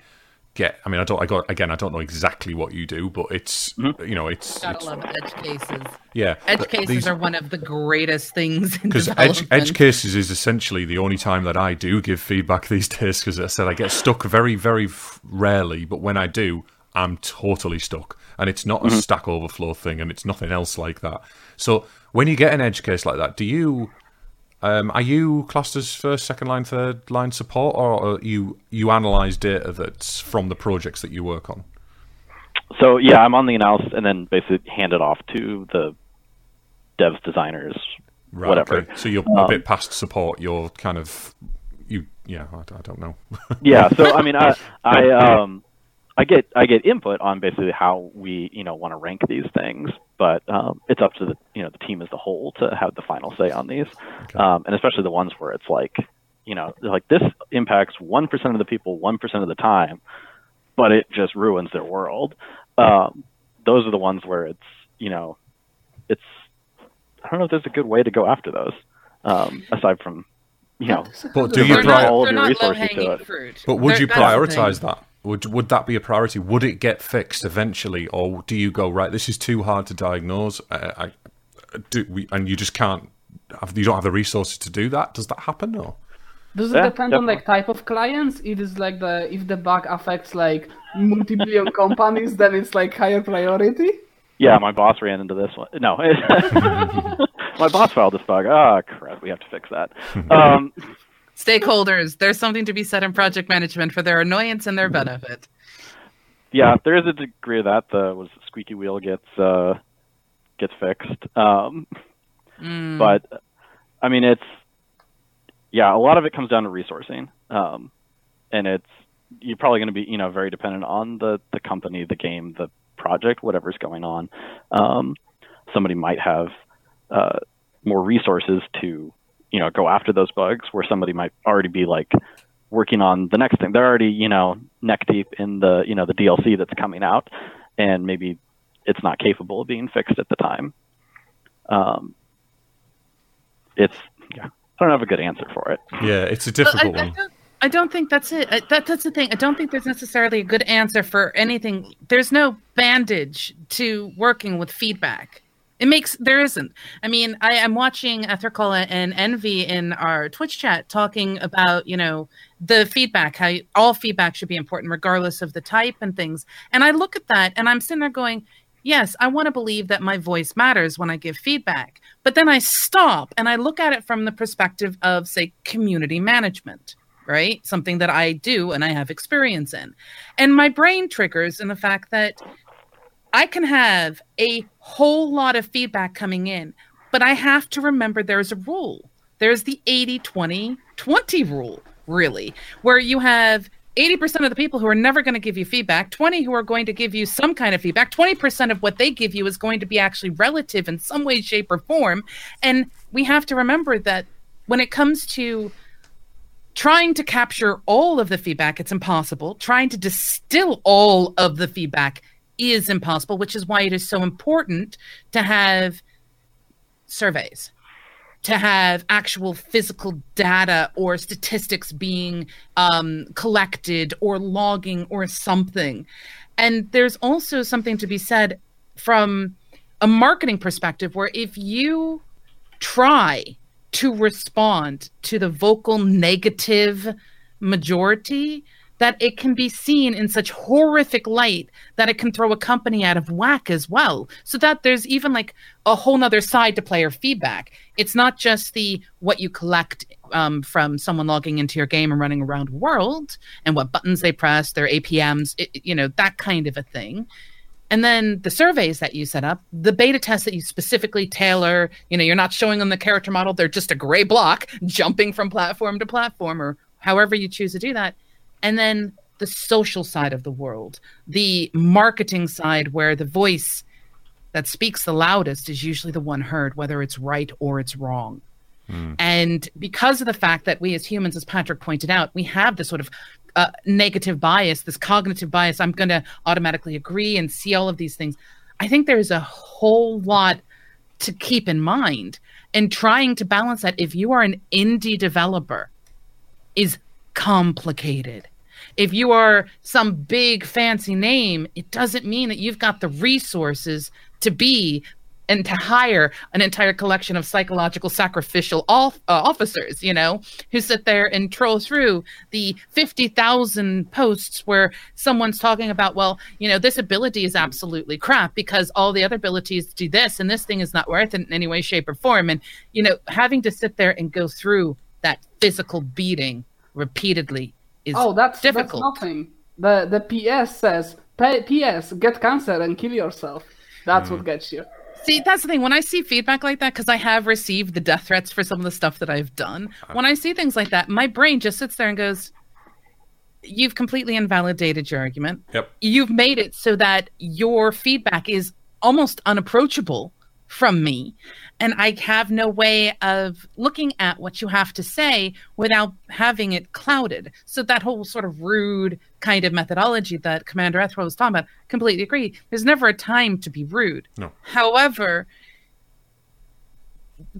get. I mean, I don't. I got again. I don't know exactly what you do, but it's Mm-hmm. you know, it's, Gotta it's love edge cases. yeah. Edge cases these- are one of the greatest things because edge, edge cases is essentially the only time that I do give feedback these days. Because I said I get stuck very, very rarely, but when I do, I'm totally stuck, and it's not a Stack Overflow thing, and it's nothing else like that. So when you get an edge case like that, do you? Um, are you classed as first, second line, third line support, or you you analyze data that's from the projects that you work on? So yeah, I'm on the analysis and then basically hand it off to the devs, designers, Right, whatever. okay. So you're a Um, bit past support. You're kind of you yeah, I, I don't know. yeah, so I mean, I I um I get I get input on basically how we you know want to rank these things, but um, it's up to the you know the team as a whole to have the final say on these, okay. um, and especially the ones where it's like you know like this impacts one percent of the people one percent of the time, but it just ruins their world. Um, those are the ones where it's you know it's I don't know if there's a good way to go after those um, aside from you know, but do you prior- all of your resources to it? Fruit. But would they're, you prioritize that? Would would that be a priority? Would it get fixed eventually, or do you go right? This is too hard to diagnose. Uh, I, do we, and you just can't. Have, you don't have the resources to do that. Does that happen or? Does it yeah, depend definitely. on like type of clients? It is like the if the bug affects like multi-billion companies, then it's like higher priority. Yeah, my boss ran into this one. No, my boss filed this bug. Ah, oh, crap, we have to fix that. Um, Stakeholders, there's something to be said in project management for their annoyance and their benefit. Yeah, there is a degree of that. The was squeaky wheel gets uh, gets fixed. Um, mm. But I mean, it's yeah, a lot of it comes down to resourcing, um, and it's you're probably going to be you know very dependent on the the company, the game, the project, whatever's going on. Um, somebody might have uh, more resources to you know go after those bugs where somebody might already be like working on the next thing they're already you know neck deep in the you know the dlc that's coming out and maybe it's not capable of being fixed at the time um, it's yeah i don't have a good answer for it yeah it's a difficult I, one I I don't think that's it. That, that's the thing. I don't think there's necessarily a good answer for anything. There's no bandage to working with feedback. It makes there isn't. I mean, I am watching Ethercola and Envy in our Twitch chat talking about you know the feedback, how you, all feedback should be important regardless of the type and things. And I look at that and I'm sitting there going, yes, I want to believe that my voice matters when I give feedback. But then I stop and I look at it from the perspective of say community management right? Something that I do and I have experience in. And my brain triggers in the fact that I can have a whole lot of feedback coming in, but I have to remember there's a rule. There's the 80 20 20 rule, really, where you have 80% of the people who are never going to give you feedback, 20 who are going to give you some kind of feedback, 20% of what they give you is going to be actually relative in some way, shape, or form. And we have to remember that when it comes to trying to capture all of the feedback, it's impossible. Trying to distill all of the feedback is impossible, which is why it is so important to have surveys, to have actual physical data or statistics being um, collected or logging or something. And there's also something to be said from a marketing perspective where if you try to respond to the vocal negative majority, that it can be seen in such horrific light that it can throw a company out of whack as well. So that there's even like a whole nother side to player feedback. It's not just the what you collect um, from someone logging into your game and running around world and what buttons they press, their APMs, it, you know, that kind of a thing. And then the surveys that you set up, the beta tests that you specifically tailor, you know, you're not showing them the character model, they're just a gray block jumping from platform to platform or however you choose to do that and then the social side of the world, the marketing side, where the voice that speaks the loudest is usually the one heard, whether it's right or it's wrong. Mm. And because of the fact that we as humans, as Patrick pointed out, we have this sort of uh, negative bias, this cognitive bias, I'm going to automatically agree and see all of these things. I think there's a whole lot to keep in mind and trying to balance that. If you are an indie developer, is complicated. If you are some big fancy name, it doesn't mean that you've got the resources to be and to hire an entire collection of psychological sacrificial off, uh, officers, you know, who sit there and troll through the 50,000 posts where someone's talking about, well, you know, this ability is absolutely crap because all the other abilities do this and this thing is not worth it in any way, shape, or form. And, you know, having to sit there and go through that physical beating repeatedly is oh, that's, difficult. That's nothing. The the PS says PS get cancer and kill yourself. That's mm. what gets you. See, that's the thing. When I see feedback like that, because I have received the death threats for some of the stuff that I've done, when I see things like that, my brain just sits there and goes, You've completely invalidated your argument. Yep. You've made it so that your feedback is almost unapproachable from me. And I have no way of looking at what you have to say without having it clouded. So that whole sort of rude kind of methodology that Commander Ethro was talking about, completely agree. There's never a time to be rude. No. However,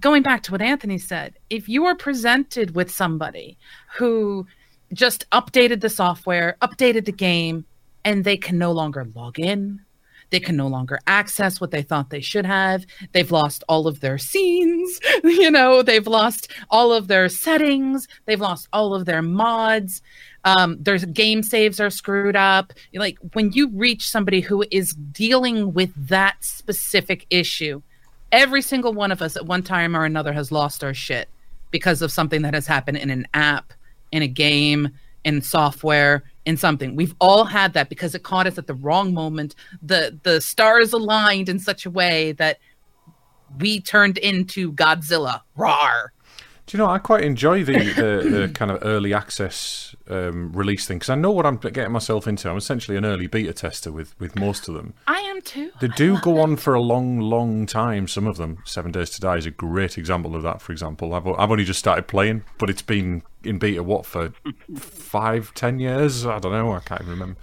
going back to what Anthony said, if you are presented with somebody who just updated the software, updated the game, and they can no longer log in, they can no longer access what they thought they should have. They've lost all of their scenes, you know, they've lost all of their settings, they've lost all of their mods. Um, their game saves are screwed up. Like when you reach somebody who is dealing with that specific issue, every single one of us at one time or another has lost our shit because of something that has happened in an app, in a game, in software, in something. We've all had that because it caught us at the wrong moment. The the stars aligned in such a way that we turned into Godzilla. Rawr. Do you know? I quite enjoy the the, the kind of early access um, release thing because I know what I'm getting myself into. I'm essentially an early beta tester with with most of them. I am too. They do go on for a long, long time. Some of them. Seven Days to Die is a great example of that. For example, I've I've only just started playing, but it's been in beta what for five, ten years? I don't know. I can't even remember.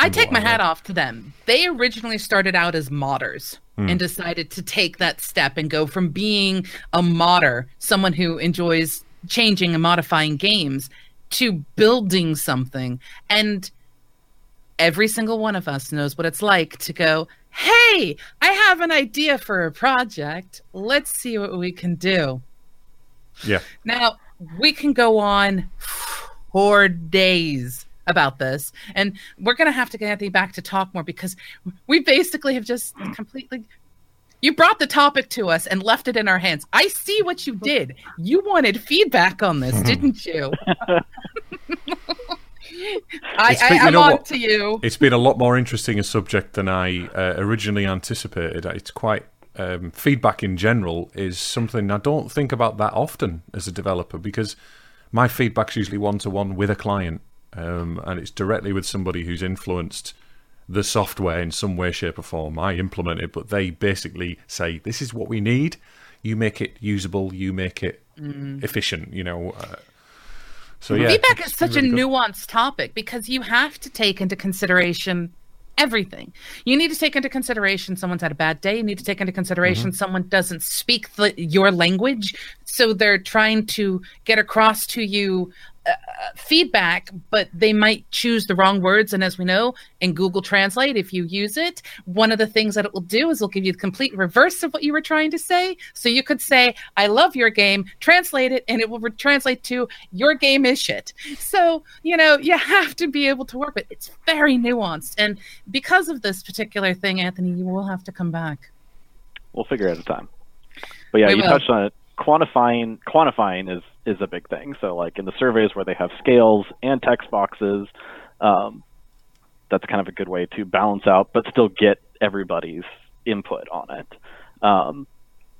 I take my hat off to them. They originally started out as modders mm. and decided to take that step and go from being a modder, someone who enjoys changing and modifying games, to building something. And every single one of us knows what it's like to go, hey, I have an idea for a project. Let's see what we can do. Yeah. Now, we can go on for days about this. And we're going to have to get Anthony back to talk more because we basically have just completely. You brought the topic to us and left it in our hands. I see what you did. You wanted feedback on this, didn't you? I, I, am on what? to you. It's been a lot more interesting a subject than I uh, originally anticipated. It's quite um, feedback in general is something I don't think about that often as a developer because my feedback's usually one to one with a client um, and it's directly with somebody who's influenced the software in some way, shape, or form. I implement it, but they basically say, "This is what we need. You make it usable. You make it mm. efficient." You know. Uh, so yeah, feedback is such really a good. nuanced topic because you have to take into consideration everything. You need to take into consideration someone's had a bad day. You need to take into consideration mm-hmm. someone doesn't speak the, your language, so they're trying to get across to you uh, feedback, but they might choose the wrong words. And as we know in Google Translate, if you use it, one of the things that it will do is it'll give you the complete reverse of what you were trying to say. So you could say, I love your game, translate it, and it will re- translate to your game is shit. So, you know, you have to be able to work with It's very nuanced. And because of this particular thing, Anthony, you will have to come back. We'll figure out a time. But yeah, we you will. touched on it. Quantifying quantifying is is a big thing. So like in the surveys where they have scales and text boxes, um, that's kind of a good way to balance out, but still get everybody's input on it. Um,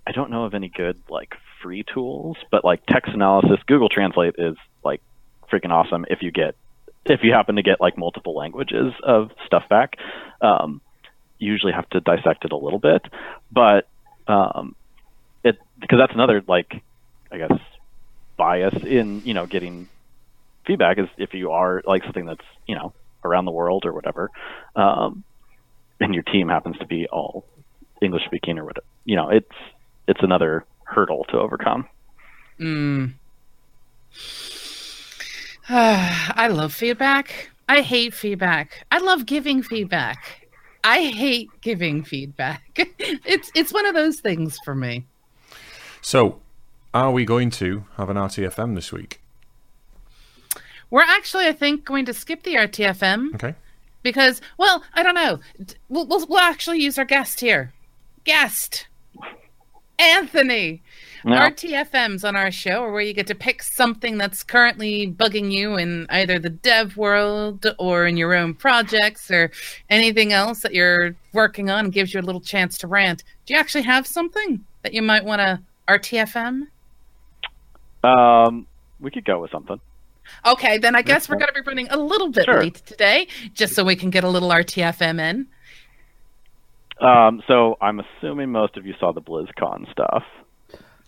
I don't know of any good like free tools, but like text analysis, Google Translate is like freaking awesome if you get if you happen to get like multiple languages of stuff back. Um, you usually have to dissect it a little bit, but um, it because that's another like I guess bias in you know getting feedback is if you are like something that's you know around the world or whatever, um, and your team happens to be all English speaking or whatever, you know, it's it's another hurdle to overcome. Mm. I love feedback. I hate feedback. I love giving feedback. I hate giving feedback. it's it's one of those things for me. So, are we going to have an RTFM this week? We're actually, I think, going to skip the RTFM. Okay. Because, well, I don't know. We'll, we'll, we'll actually use our guest here. Guest. Anthony. Yeah. RTFMs on our show are where you get to pick something that's currently bugging you in either the dev world or in your own projects or anything else that you're working on and gives you a little chance to rant. Do you actually have something that you might want to RTFM? Um, we could go with something. Okay, then I guess we're going to be running a little bit sure. late today, just so we can get a little RTFM in. Um, so I'm assuming most of you saw the BlizzCon stuff.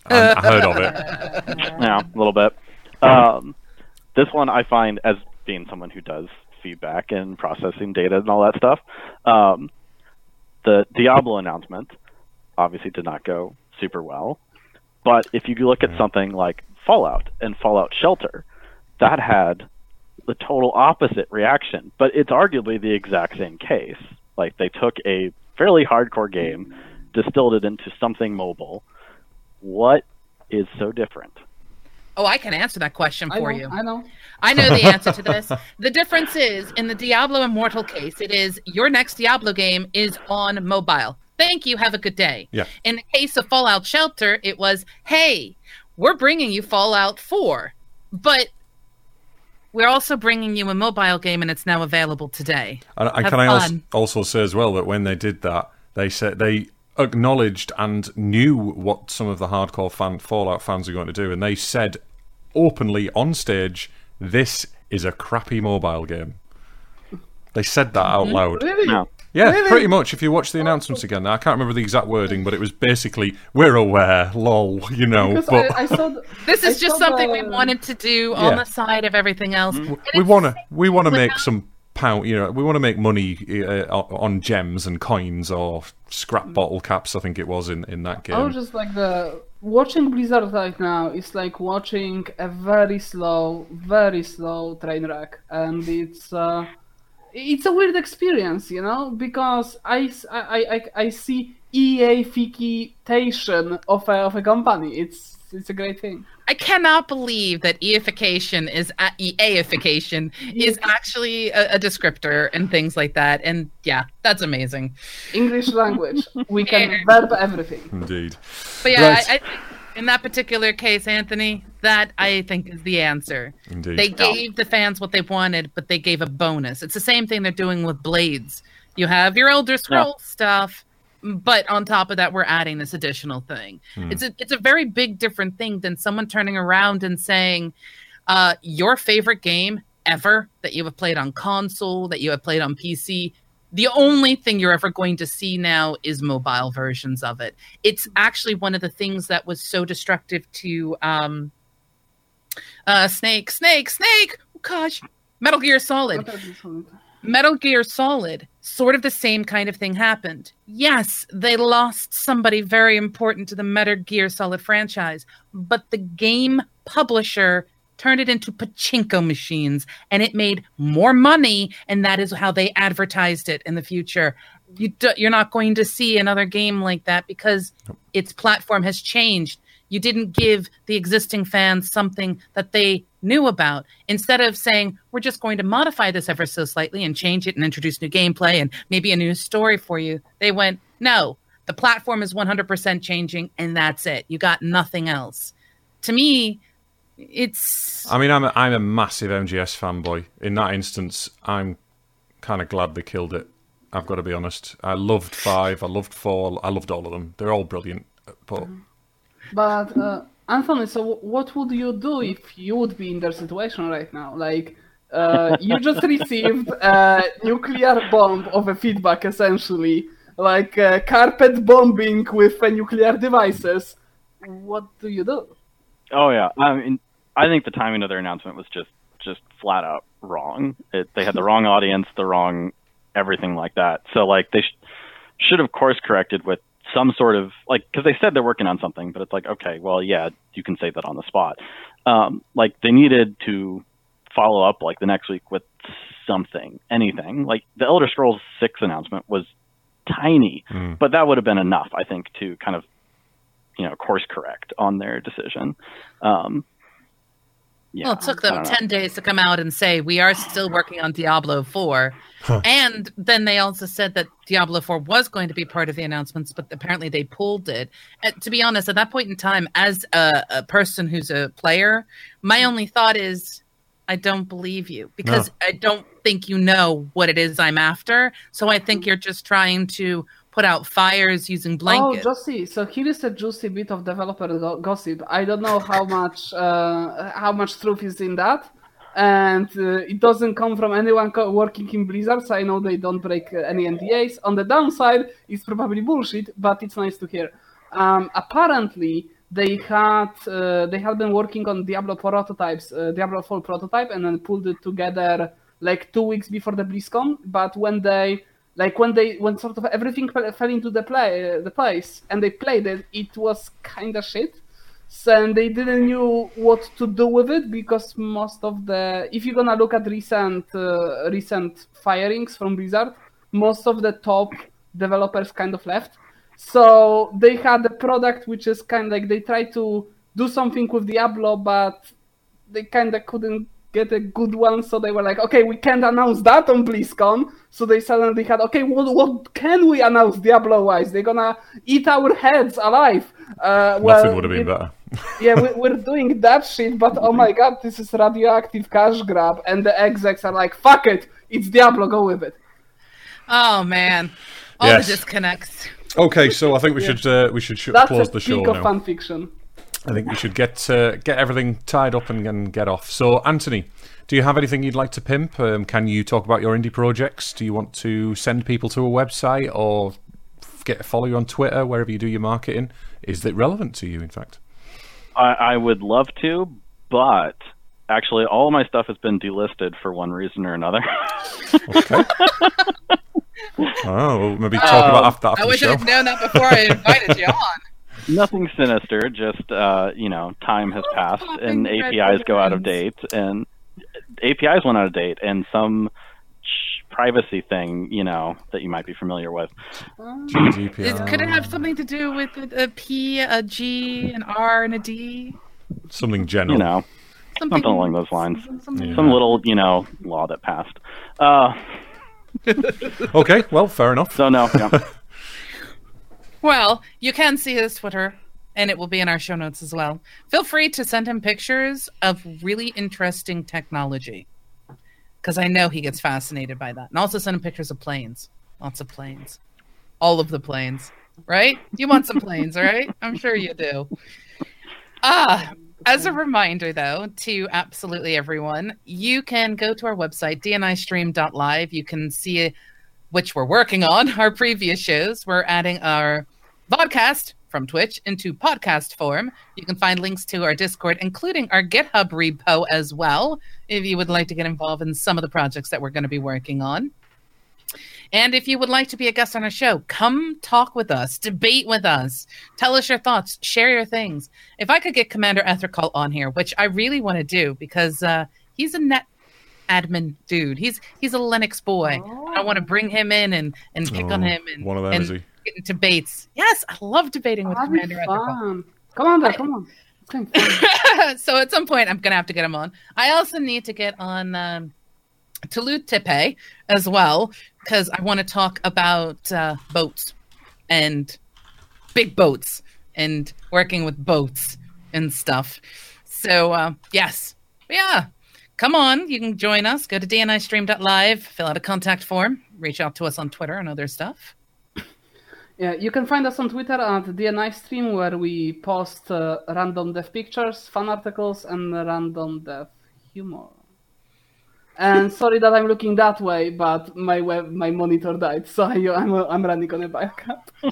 I, I heard of it. yeah, a little bit. Um, this one I find as being someone who does feedback and processing data and all that stuff. Um, the Diablo announcement obviously did not go super well, but if you look at mm. something like Fallout and Fallout Shelter, that had the total opposite reaction, but it's arguably the exact same case. Like they took a fairly hardcore game, distilled it into something mobile. What is so different? Oh, I can answer that question for I you. I know. I know the answer to this. the difference is in the Diablo Immortal case, it is your next Diablo game is on mobile. Thank you. Have a good day. Yeah. In the case of Fallout Shelter, it was, hey, we're bringing you Fallout 4, but we're also bringing you a mobile game, and it's now available today. And, and can I also, also say as well that when they did that, they said they acknowledged and knew what some of the hardcore fan Fallout fans are going to do, and they said openly on stage, "This is a crappy mobile game." They said that out mm-hmm. loud. Really? No. Yeah, Really? pretty much. If you watch the announcements again, I can't remember the exact wording, but it was basically, "We're aware, lol," you know. Because But I, I saw the, This is I just something the- we wanted to do on Yeah. the side of everything else. And we want to, we want to make some pound. You know, we want to make money uh, on gems and coins or scrap bottle caps. I think it was in in that game. I was just like the watching Blizzard right now is like watching a very slow, very slow train wreck, and it's uh, it's a weird experience, you know, because I see EA fication of a of a company. It's it's a great thing. I cannot believe that eification is a- EAification is actually a, a descriptor and things like that. And yeah, that's amazing. English language, we can verb everything. Indeed. But yeah, Right. I, I think in that particular case, Anthony, that I think is the answer. Indeed. They gave the fans what they wanted, but they gave a bonus. It's the same thing they're doing with Blades. You have your Elder Scroll stuff, but on top of that, we're adding this additional thing. It's a it's a very big different thing than someone turning around and saying, uh, your favorite game ever that you have played on console, that you have played on PC. The only thing you're ever going to see now is mobile versions of it. It's actually one of the things that was so destructive to um, uh, Snake, Snake, Snake. Oh gosh, Metal Gear Solid. Metal Gear Solid, sort of the same kind of thing happened. Yes, they lost somebody very important to the Metal Gear Solid franchise, but the game publisher turned it into pachinko machines and it made more money and that is how they advertised it in the future. You do, you're not going to see another game like that because its platform has changed. You didn't give the existing fans something that they knew about. Instead of saying, we're just going to modify this ever so slightly and change it and introduce new gameplay and maybe a new story for you, they went, no, the platform is 100% changing and that's it. You got nothing else. To me, it's. I mean, I'm a, I'm a massive MGS fanboy. In that instance, I'm kind of glad they killed it. I've got to be honest. I loved five. I loved four. I loved all of them. They're all brilliant. But But uh, Anthony, so what would you do if you would be in their situation right now? Like, uh, you just received a nuclear bomb of a feedback, essentially, like uh, carpet bombing with uh, nuclear devices. What do you do? Oh yeah, I mean, I think the timing of their announcement was just just flat out wrong. It, they had the wrong audience, the wrong everything like that. So like they sh- should have course corrected with some sort of like because they said they're working on something, but it's like okay, well yeah, you can say that on the spot. Um, like they needed to follow up like the next week with something, anything. Like the Elder Scrolls Six announcement was tiny, Mm. but that would have been enough, I think, to kind of you know course correct on their decision. Um, yeah, well, it took them don't know. 10 days to come out and say, we are still working on Diablo 4. And then they also said that Diablo 4 was going to be part of the announcements, but apparently they pulled it. Uh, to be honest, at that point in time, as a, a person who's a player, my only thought is, I don't believe you because No. I don't think you know what it is I'm after. So I think you're just trying to put out fires using blankets. Oh, Josie. So here is a juicy bit of developer go- gossip. I don't know how much uh, how much truth is in that, and uh, it doesn't come from anyone co- working in Blizzard. So I know they don't break uh, any NDAs. On the downside, it's probably bullshit, but it's nice to hear. Um, apparently, they had uh, they had been working on Diablo prototypes, uh, Diablo 4 prototype, and then pulled it together like two weeks before the BlizzCon. But when they like when they when sort of everything fell, into the play the place and they played it, it was kind of shit. So and they didn't knew what to do with it because most of the if you're gonna look at recent uh, recent firings from Blizzard, most of the top developers kind of left. So they had a product which is kind of like they tried to do something with Diablo, but they kind of couldn't get a good one. So they were like, okay, we can't announce that on BlizzCon. So they suddenly had, okay, what, what can we announce Diablo wise? They're gonna eat our heads alive. Uh, well, Nothing would have been it- better. yeah, we, we're doing that shit, but oh my god, this is radioactive cash grab, and the execs are like, fuck it, it's Diablo, go with it. oh, man. All Yes. the disconnects. Okay, so I think we should uh, we should sh- That's close a the show peak of now. fan fiction. I think we should get uh, get everything tied up and, and get off. So, Anthony, do you have anything you'd like to pimp? Um, can you talk about your indie projects? Do you want to send people to a website or get a follow you on Twitter wherever you do your marketing? Is it relevant to you? In fact, I, I would love to, but actually, all my stuff has been delisted for one reason or another. okay. oh, well, maybe talk about after, after I the wish show. I'd known that before I invited you on. Nothing sinister, just uh, you know, time has passed and APIs go out of date, and APIs went out of date, and some privacy thing, you know, that you might be familiar with. Is, GDPR. could it have something to do with a, a P, a G, an R, and a D? Something general. You know, something along those lines. Something- Yeah. Some little, you know, law that passed. Uh, Okay, well, fair enough. so no, no. Well, you can see his Twitter, and it will be in our show notes as well. Feel free to send him pictures of really interesting technology, because I know he gets fascinated by that. And also send him pictures of planes, lots of planes, all of the planes. Right? You want some planes, right? I'm sure you do. Ah, as a reminder, though, to absolutely everyone, you can go to our website, dnistream.live. You can see which we're working on, our previous shows. We're adding our podcast from Twitch into podcast form. You can find links to our Discord, including our GitHub repo as well, if you would like to get involved in some of the projects that we're going to be working on. And if you would like to be a guest on our show, come talk with us, debate with us, tell us your thoughts, share your things. If I could get Commander Ethercall on here, which I really want to do because uh, he's a net admin dude. He's he's a Linux boy. I want to bring him in and and pick on Oh, him and, one of them, and is he? Into debates. Yes, I love debating with That'd Commander fun. Come on, come on. It's kind of fun. so at some point, I'm gonna have to get him on. I also need to get on um, Tepe as well because I want to talk about uh, boats and big boats and working with boats and stuff. So uh, yes, yeah, come on, you can join us. Go to dnistream.live, fill out a contact form, reach out to us on Twitter and other stuff. Yeah, you can find us on Twitter at DNI Stream, where we post uh, random dev pictures, fun articles, and random dev humor. And sorry that I'm looking that way, but my web, my monitor died, so I, I'm I'm running on a backup.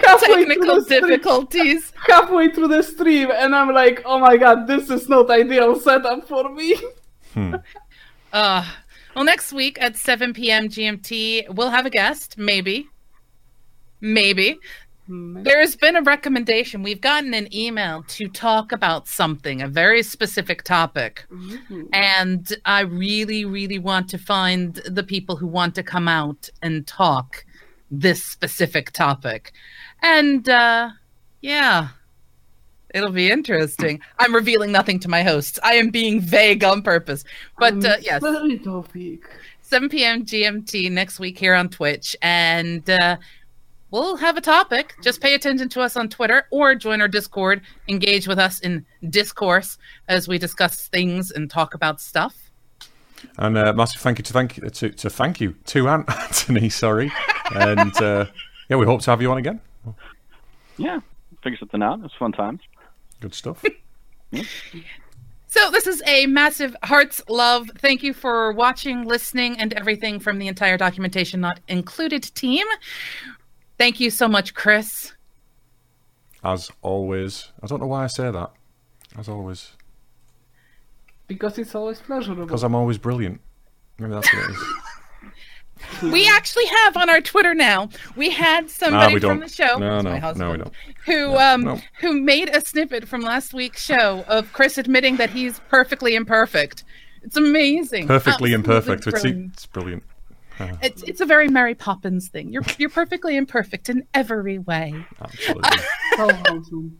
halfway, through Technical the stream, difficulties. halfway through the stream, and I'm like, oh my god, this is not ideal setup for me. Uh, well, next week at 7 p.m. GMT, we'll have a guest, maybe. Maybe. There has been a recommendation. We've gotten an email to talk about something, a very specific topic. And I really, really want to find the people who want to come out and talk this specific topic. And uh, yeah, It'll be interesting. I'm revealing nothing to my hosts. I am being vague on purpose. But uh, yes, Very topic. 7 p.m. GMT next week here on Twitch. And uh, we'll have a topic. Just pay attention to us on Twitter or join our Discord. Engage with us in discourse as we discuss things and talk about stuff. And uh, massive thank you to thank you to, to thank you to Anthony. Sorry, and uh, yeah, we hope to have you on again. Yeah, figure something out. It's fun times. Good stuff. So this is a massive hearts love. Thank you for watching, listening, and everything from the entire documentation not included team. Thank you so much, Chris. As always, I don't know why I say that. As always, Because it's always pleasurable. because I'm always brilliant. Maybe that's what it is. We actually have on our Twitter now. We had somebody we from the show, No, no, my no, we don't. who No, um no. who made a snippet from last week's show of Chris admitting that he's perfectly imperfect. It's amazing. Perfectly Absolutely imperfect. It's, brilliant. it's brilliant. It's it's a very Mary Poppins thing. You're you're perfectly imperfect in every way. Absolutely. So awesome.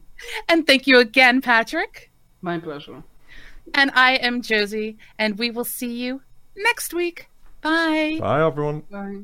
And thank you again, Patrick. My pleasure. And I am Josie, and we will see you next week. Bye. Bye, everyone. Bye.